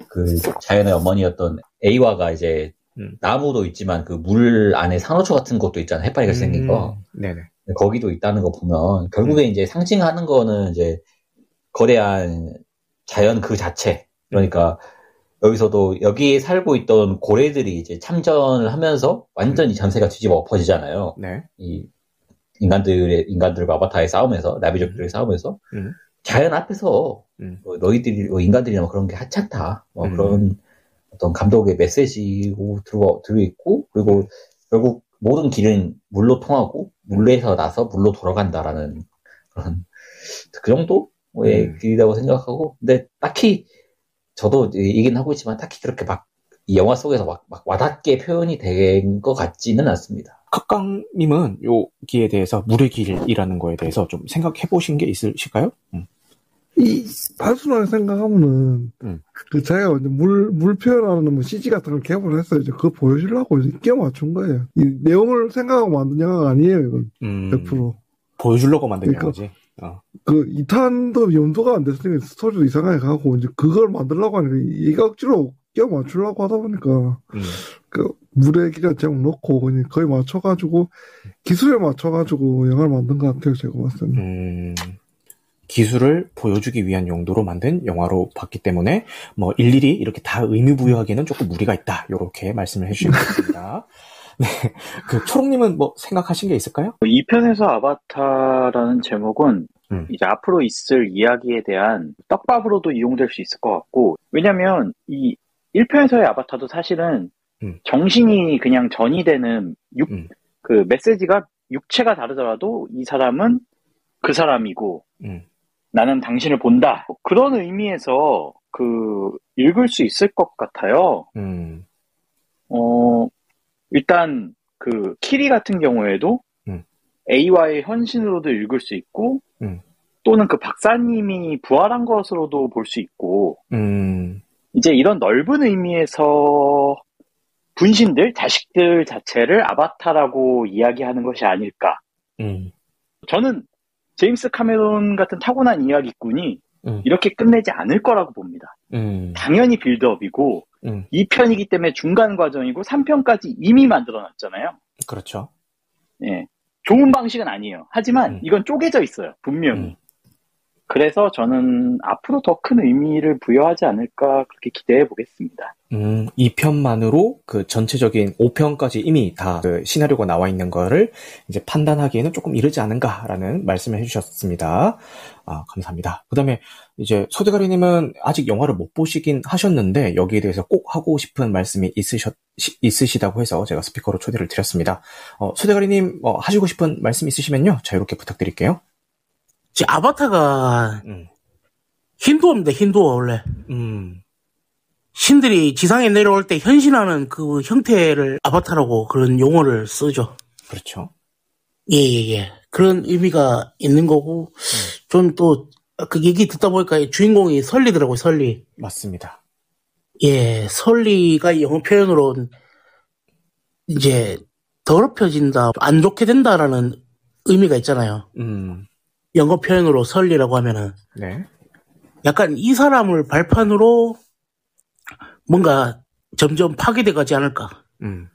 그 자연의 어머니였던 에이와가 이제 음. 나무도 있지만 그 물 안에 산호초 같은 것도 있잖아요. 해파리가 음. 생긴 거. 네네. 거기도 있다는 거 보면 결국에 음. 이제 상징하는 거는 이제 거대한 자연 그 자체. 그러니까 여기서도 여기에 살고 있던 고래들이 이제 참전을 하면서 완전히 음. 전세가 뒤집어 엎어지잖아요. 네. 이 인간들의 인간들과 아바타의 싸움에서 나비족들의 싸움에서 음. 자연 앞에서 음. 뭐 너희들이 뭐 인간들이나 뭐 그런 게 하찮다. 뭐 음. 그런 어떤 감독의 메시지고 들어 들어 있고 그리고 결국 모든 길은 물로 통하고 물에서 나서 물로 돌아간다라는 그런 그 정도의 음. 길이라고 생각하고 근데 딱히 저도 얘기는 하고 있지만 딱히 그렇게 막 이 영화 속에서 막, 막 와닿게 표현이 된 것 같지는 않습니다. 각강님은 여기에 대해서 물의 길이라는 거에 대해서 좀 생각해 보신 게 있으실까요? 음. 이 단순하게 생각하면은 음. 그 자기가 이제 물, 물 표현하는 뭐 CG 같은 걸 개발을 했어요. 이제 그거 보여주려고 이제 끼워 맞춘 거예요. 이 내용을 생각하고 만든 영화가 아니에요, 이건. 음. 100%. 보여주려고 만든 그러니까, 영화지. 어. 그 2탄도 염도가 안 됐으니까 스토리도 이상하게 가고 이제 그걸 만들려고 하니까 얘가 억지로 끼워 맞추려고 하다 보니까 음. 그 물의 기간 제목 놓고 그냥 거의 맞춰가지고 기술에 맞춰가지고 영화를 만든 것 같아요 제가 봤을 때는. 음. 기술을 보여주기 위한 용도로 만든 영화로 봤기 때문에 뭐 일일이 이렇게 다 의미 부여하기에는 조금 무리가 있다. 이렇게 말씀을 해주신 것 같습니다. 네, 그 초롱님은 뭐 생각하신 게 있을까요? 이 편에서 아바타라는 제목은 음. 이제 앞으로 있을 이야기에 대한 떡밥으로도 이용될 수 있을 것 같고 왜냐면 이 1편에서의 아바타도 사실은 음. 정신이 그냥 전이 되는 육, 음. 그 메시지가 육체가 다르더라도 이 사람은 그 사람이고 음. 나는 당신을 본다. 그런 의미에서 그 읽을 수 있을 것 같아요. 음. 어 일단 그 키리 같은 경우에도 음. A와의 현신으로도 읽을 수 있고 음. 또는 그 박사님이 부활한 것으로도 볼 수 있고 음. 이제 이런 넓은 의미에서 분신들 자식들 자체를 아바타라고 이야기하는 것이 아닐까. 음. 저는 제임스 카메론 같은 타고난 이야기꾼이 음. 이렇게 끝내지 않을 거라고 봅니다. 음. 당연히 빌드업이고 음. 2편이기 때문에 중간 과정이고 3편까지 이미 만들어 놨잖아요. 그렇죠. 예. 좋은 방식은 아니에요. 하지만 음. 이건 쪼개져 있어요. 분명히. 음. 그래서 저는 앞으로 더 큰 의미를 부여하지 않을까 그렇게 기대해 보겠습니다. 음, 2편만으로 그 전체적인 5편까지 이미 다 그 시나리오가 나와 있는 거를 이제 판단하기에는 조금 이르지 않은가라는 말씀을 해주셨습니다. 아, 감사합니다. 그 다음에 이제 소대가리님은 아직 영화를 못 보시긴 하셨는데 여기에 대해서 꼭 하고 싶은 말씀이 있으셨, 있으시다고 해서 제가 스피커로 초대를 드렸습니다. 어, 소대가리님 어, 하시고 싶은 말씀 있으시면요. 자유롭게 부탁드릴게요. 제 아바타가 음. 힌두어입니다. 힌두어 원래. 음. 신들이 지상에 내려올 때 현신하는 그 형태를 아바타라고 그런 용어를 쓰죠. 그렇죠. 예, 예, 예. 그런 의미가 있는 거고, 음. 전또 그 얘기 듣다 보니까 주인공이 설리더라고요, 설리. 맞습니다. 예, 설리가 영어 표현으로 이제 더럽혀진다, 안 좋게 된다라는 의미가 있잖아요. 음. 영어 표현으로 설리라고 하면은 네. 약간 이 사람을 발판으로 뭔가 점점 파괴돼 가지 않을까. 음.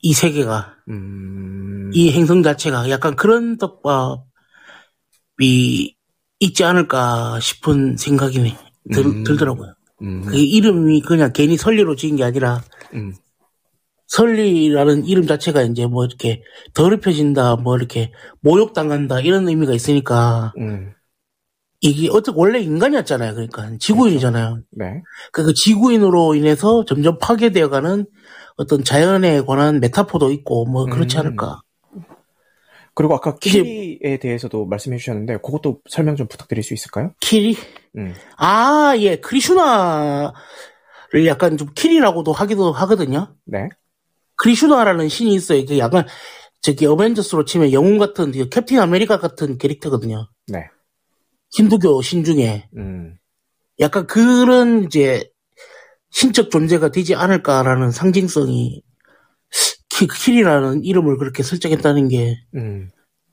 이 세계가 음... 이 행성 자체가 약간 그런 떡밥이 있지 않을까 싶은 생각이 들, 음... 들더라고요. 음... 그 이름이 그냥 괜히 설리로 지은 게 아니라 음. 설리라는 이름 자체가 이제 뭐 이렇게 더럽혀진다, 뭐 이렇게 모욕당한다 이런 의미가 있으니까 음. 이게 어떻게 원래 인간이었잖아요. 그러니까 지구인이잖아요. 그렇죠. 네. 그 지구인으로 인해서 점점 파괴되어가는 어떤 자연에 관한 메타포도 있고 뭐 그렇지 음. 않을까. 그리고 아까 키리에 대해서도 말씀해 주셨는데 그것도 설명 좀 부탁드릴 수 있을까요? 키리? 음. 아, 예. 크리슈나를 약간 좀 키리라고도 하기도 하거든요. 네. 크리슈나라는 신이 있어요. 그 약간 저기 어벤져스로 치면 영웅 같은 그 캡틴 아메리카 같은 캐릭터거든요. 네. 힌두교 신 중에 음. 약간 그런 이제 신적 존재가 되지 않을까라는 상징성이 키, 키리라는 이름을 그렇게 설정했다는 게 음.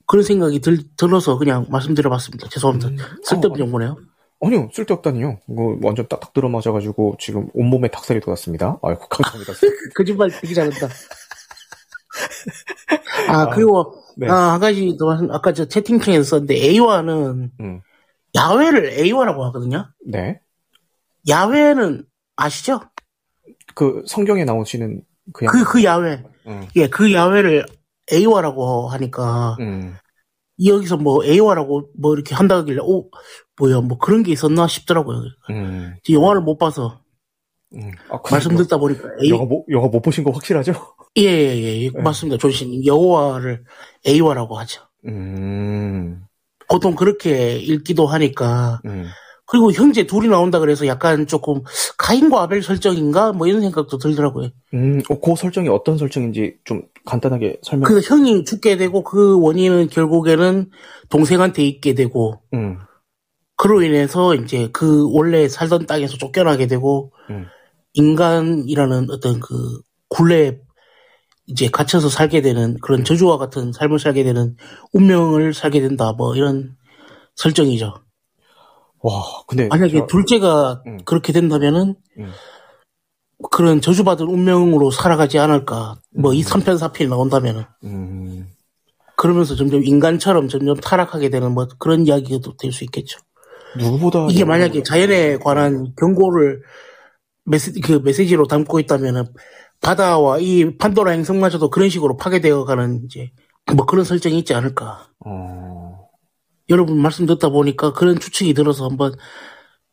그런 생각이 들, 들어서 그냥 말씀드려봤습니다. 죄송합니다. 음. 쓸데없는 어, 정보네요. 아니요, 쓸데없다니요. 이거 완전 딱딱 들어맞아가지고 지금 온몸에 닭살이 돋았습니다. 아이고, 감사합니다. 거짓말 되게 잘한다. 아, 그리고, 네. 아, 한 가지 더, 아까 저 채팅창에서 썼는데, A화는, 음. 야외를 A화라고 하거든요? 네. 야외는 아시죠? 그 성경에 나오시는 그, 그, 그 야외. 음. 예, 그 야외를 A화라고 하니까, 음. 여기서 뭐 A화라고 뭐 이렇게 한다 하길래, 오, 뭐야, 뭐 그런 게 있었나 싶더라고요. 음. 영화를 못 봐서. 음. 아, 말씀 듣다 보니까 A... 영화 못, 영화 못 보신 거 확실하죠? 예, 예, 예. 예. 네. 맞습니다. 조신 영화를 A화라고 하죠. 음. 보통 그렇게 읽기도 하니까. 음. 그리고 형제 둘이 나온다 그래서 약간 조금 가인과 아벨 설정인가 뭐 이런 생각도 들더라고요. 음, 어, 그 설정이 어떤 설정인지 좀 간단하게 설명. 그 형이 죽게 되고 그 원인은 결국에는 동생한테 있게 되고. 음. 그로 인해서 이제 그 원래 살던 땅에서 쫓겨나게 되고 음. 인간이라는 어떤 그 굴레 이제 갇혀서 살게 되는 그런 저주와 같은 삶을 살게 되는 운명을 살게 된다 뭐 이런 설정이죠. 와, 근데 만약에 저... 둘째가 음. 그렇게 된다면은 음. 그런 저주받은 운명으로 살아가지 않을까. 뭐 이 3편 4편 나온다면은. 음. 그러면서 점점 인간처럼 점점 타락하게 되는 뭐 그런 이야기도 될 수 있겠죠. 누구보다 이게 만약에 자연에 관한 경고를 메시, 그 메시지로 담고 있다면은 바다와 이 판도라 행성마저도 그런 식으로 파괴되어 가는 이제 뭐 그런 설정이 있지 않을까. 어... 여러분 말씀 듣다 보니까 그런 추측이 들어서 한번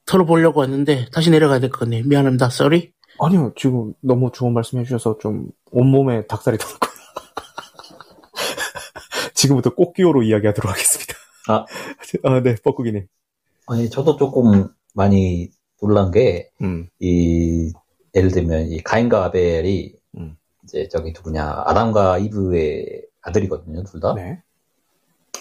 털어보려고 왔는데 다시 내려가야 될 것 같네요. 미안합니다. 쏘리. 아니요. 지금 너무 좋은 말씀 해주셔서 좀 온몸에 닭살이 돋고 지금부터 꽃기호로 이야기하도록 하겠습니다. 아, 아 네, 뻐꾸기님. 아니, 저도 조금 많이 놀란 게, 음. 이, 예를 들면, 이 가인과 아벨이, 음. 이제 저기 누구냐, 아담과 이브의 아들이거든요, 둘 다. 네.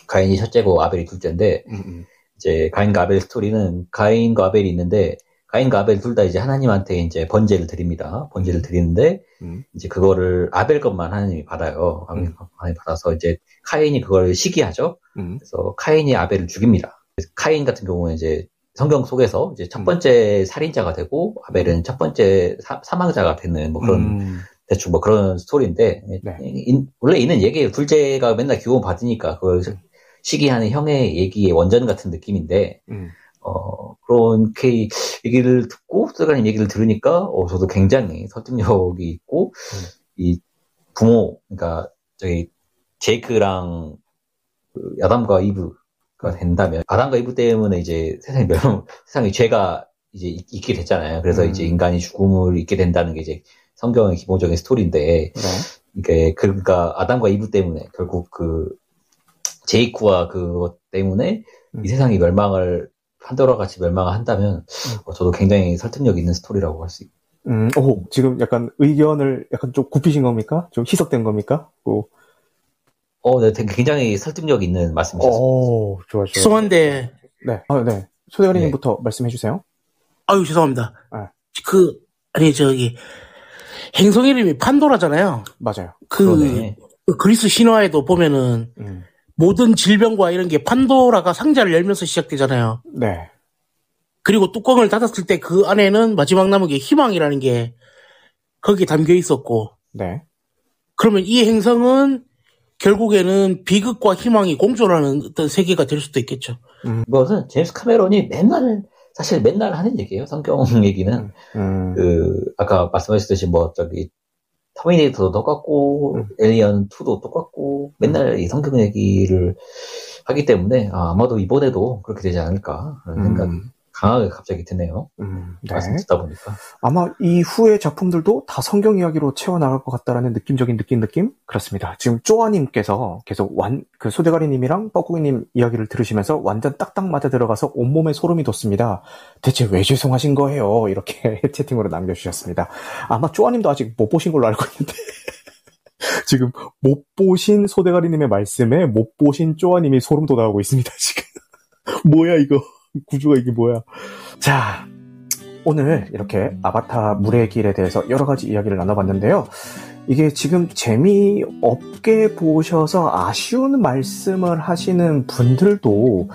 가인이 첫째고 아벨이 둘째인데, 음, 음. 이제 가인과 아벨 스토리는 가인과 아벨이 있는데, 가인과 아벨 둘 다 이제 하나님한테 이제 번제를 드립니다. 번제를 드리는데, 음. 이제 그거를 아벨 것만 하나님이 받아요. 하나님이 받아서 이제 카인이 그걸 시기하죠. 그래서 카인이 아벨을 죽입니다. 카인 같은 경우는 이제 성경 속에서 이제 첫 번째 살인자가 되고 아벨은 첫 번째 사, 망자가 되는 뭐 그런 음. 대충 뭐 그런 스토리인데 네. 인, 원래 있는 얘기예요. 둘째가 맨날 교훈 받으니까 그걸 시기하는 형의 얘기의 원전 같은 느낌인데 음. 어 그렇게 얘기를 듣고 쓰가님 얘기를 들으니까 어 저도 굉장히 설득력이 있고 음. 이 부모 그러니까 저기 제이크랑 그 야담과 이브 가 된다면 아담과 이브 때문에 이제 세상이 멸망, 세상에 죄가 이제 있 게 됐잖아요. 그래서 음. 이제 인간이 죽음을 잊게 된다는 게 이제 성경의 기본적인 스토리인데, 네. 이게 그러니까 아담과 이브 때문에 결국 그 제이크와 그것 때문에 음. 이 세상이 멸망을 판도라 같이 멸망을 한다면 음. 어, 저도 굉장히 설득력 있는 스토리라고 할 수 있고. 음, 오, 지금 약간 의견을 약간 좀 굽히신 겁니까? 좀 희석된 겁니까? 뭐. 어, 네, 굉장히 설득력 있는 말씀이셨습니다. 오, 좋아, 좋아. 죄송한데. 네, 아, 네. 소대가리님부터 네. 말씀해 주세요. 아유, 죄송합니다. 네. 그, 아니, 저기, 행성 이름이 판도라잖아요. 맞아요. 그, 그 그리스 신화에도 보면은, 음. 모든 질병과 이런 게 판도라가 상자를 열면서 시작되잖아요. 네. 그리고 뚜껑을 닫았을 때 그 안에는 마지막 남은 게 희망이라는 게 거기에 담겨 있었고. 네. 그러면 이 행성은 결국에는 비극과 희망이 공존하는 어떤 세계가 될 수도 있겠죠. 음. 이것은 제임스 카메론이 맨날 사실 맨날 하는 얘기예요. 성경 얘기는 음. 그 아까 말씀하셨듯이 뭐 저기 터미네이터도 똑같고 음. 에일리언 2도 똑같고 맨날 이 성경 얘기를 하기 때문에 아마도 이번에도 그렇게 되지 않을까 하는 생각이 음. 강하게 갑자기 드네요. 음, 네. 말씀 듣다 보니까. 아마 이후의 작품들도 다 성경 이야기로 채워나갈 것 같다라는 느낌적인 느낌 느낌? 그렇습니다. 지금 쪼아님께서 계속 완, 그 소대가리님이랑 뻐꾸기님 이야기를 들으시면서 완전 딱딱 맞아 들어가서 온몸에 소름이 돋습니다. 대체 왜 죄송하신 거예요? 이렇게 채팅으로 남겨주셨습니다. 아마 쪼아님도 아직 못 보신 걸로 알고 있는데. 지금 못 보신 소대가리님의 말씀에 못 보신 쪼아님이 소름 돋아가고 있습니다, 지금. 뭐야, 이거. 구조가 이게 뭐야. 자, 오늘 이렇게 아바타 물의 길에 대해서 여러 가지 이야기를 나눠봤는데요. 이게 지금 재미없게 보셔서 아쉬운 말씀을 하시는 분들도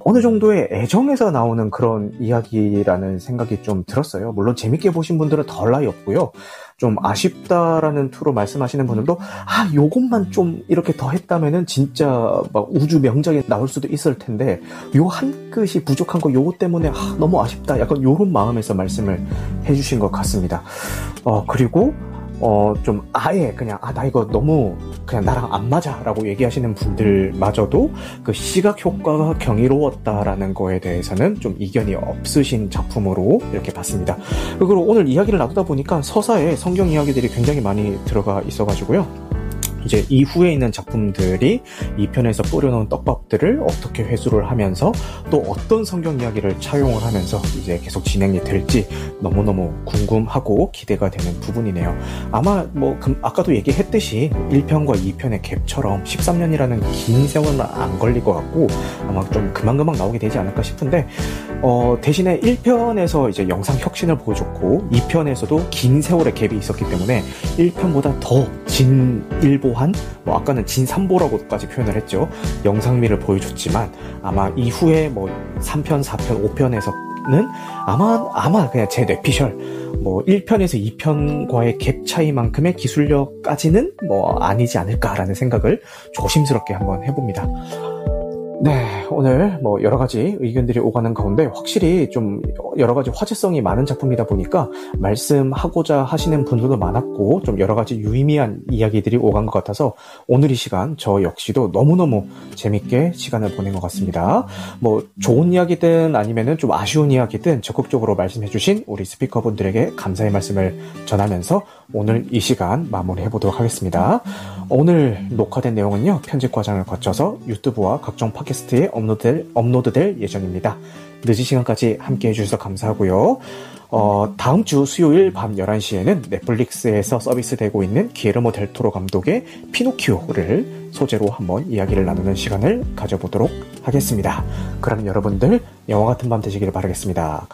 어느 정도의 애정에서 나오는 그런 이야기라는 생각이 좀 들었어요. 물론 재밌게 보신 분들은 덜 나이 없고요. 좀 아쉽다라는 투로 말씀하시는 분들도 아 요것만 좀 이렇게 더 했다면은 진짜 막 우주 명작이 나올 수도 있을 텐데 요 한 끗이 부족한 거 요것 때문에 아, 너무 아쉽다 약간 요런 마음에서 말씀을 해주신 것 같습니다. 어 그리고 어, 좀 아예 그냥, 아, 나 이거 너무 그냥 나랑 안 맞아 라고 얘기하시는 분들마저도 그 시각 효과가 경이로웠다라는 거에 대해서는 좀 이견이 없으신 작품으로 이렇게 봤습니다. 그리고 오늘 이야기를 나누다 보니까 서사에 성경 이야기들이 굉장히 많이 들어가 있어가지고요. 이제 이후에 있는 작품들이 이 편에서 뿌려놓은 떡밥들을 어떻게 회수를 하면서 또 어떤 성경 이야기를 차용을 하면서 이제 계속 진행이 될지 너무너무 궁금하고 기대가 되는 부분이네요. 아마 뭐 아까도 얘기했듯이 1편과 2편의 갭처럼 13년이라는 긴 세월은 안 걸릴 것 같고 아마 좀 금방금방 나오게 되지 않을까 싶은데 어, 대신에 1편에서 이제 영상 혁신을 보여줬고 2편에서도 긴 세월의 갭이 있었기 때문에 1편보다 더 진 일 보한 뭐 아까는 진삼보라고까지 표현을 했죠. 영상미를 보여줬지만 아마 이후에 뭐 3편, 4편, 5편에서는 아마 아마 그냥 제 뇌피셜 뭐 1편에서 2편과의 갭 차이만큼의 기술력까지는 뭐 아니지 않을까라는 생각을 조심스럽게 한번 해봅니다. 네, 오늘 뭐 여러 가지 의견들이 오가는 가운데 확실히 좀 여러 가지 화제성이 많은 작품이다 보니까 말씀하고자 하시는 분들도 많았고 좀 여러 가지 유의미한 이야기들이 오간 것 같아서 오늘 이 시간 저 역시도 너무너무 재밌게 시간을 보낸 것 같습니다. 뭐 좋은 이야기든 아니면은 좀 아쉬운 이야기든 적극적으로 말씀해주신 우리 스피커분들에게 감사의 말씀을 전하면서 오늘 이 시간 마무리해 보도록 하겠습니다. 오늘 녹화된 내용은요, 편집 과정을 거쳐서 유튜브와 각종 팟캐스트에 업로드될, 업로드될 예정입니다. 늦은 시간까지 함께 해주셔서 감사하고요. 어, 다음 주 수요일 밤 11시에는 넷플릭스에서 서비스되고 있는 기에르모 델토로 감독의 피노키오를 소재로 한번 이야기를 나누는 시간을 가져보도록 하겠습니다. 그럼 여러분들 영화 같은 밤 되시기를 바라겠습니다.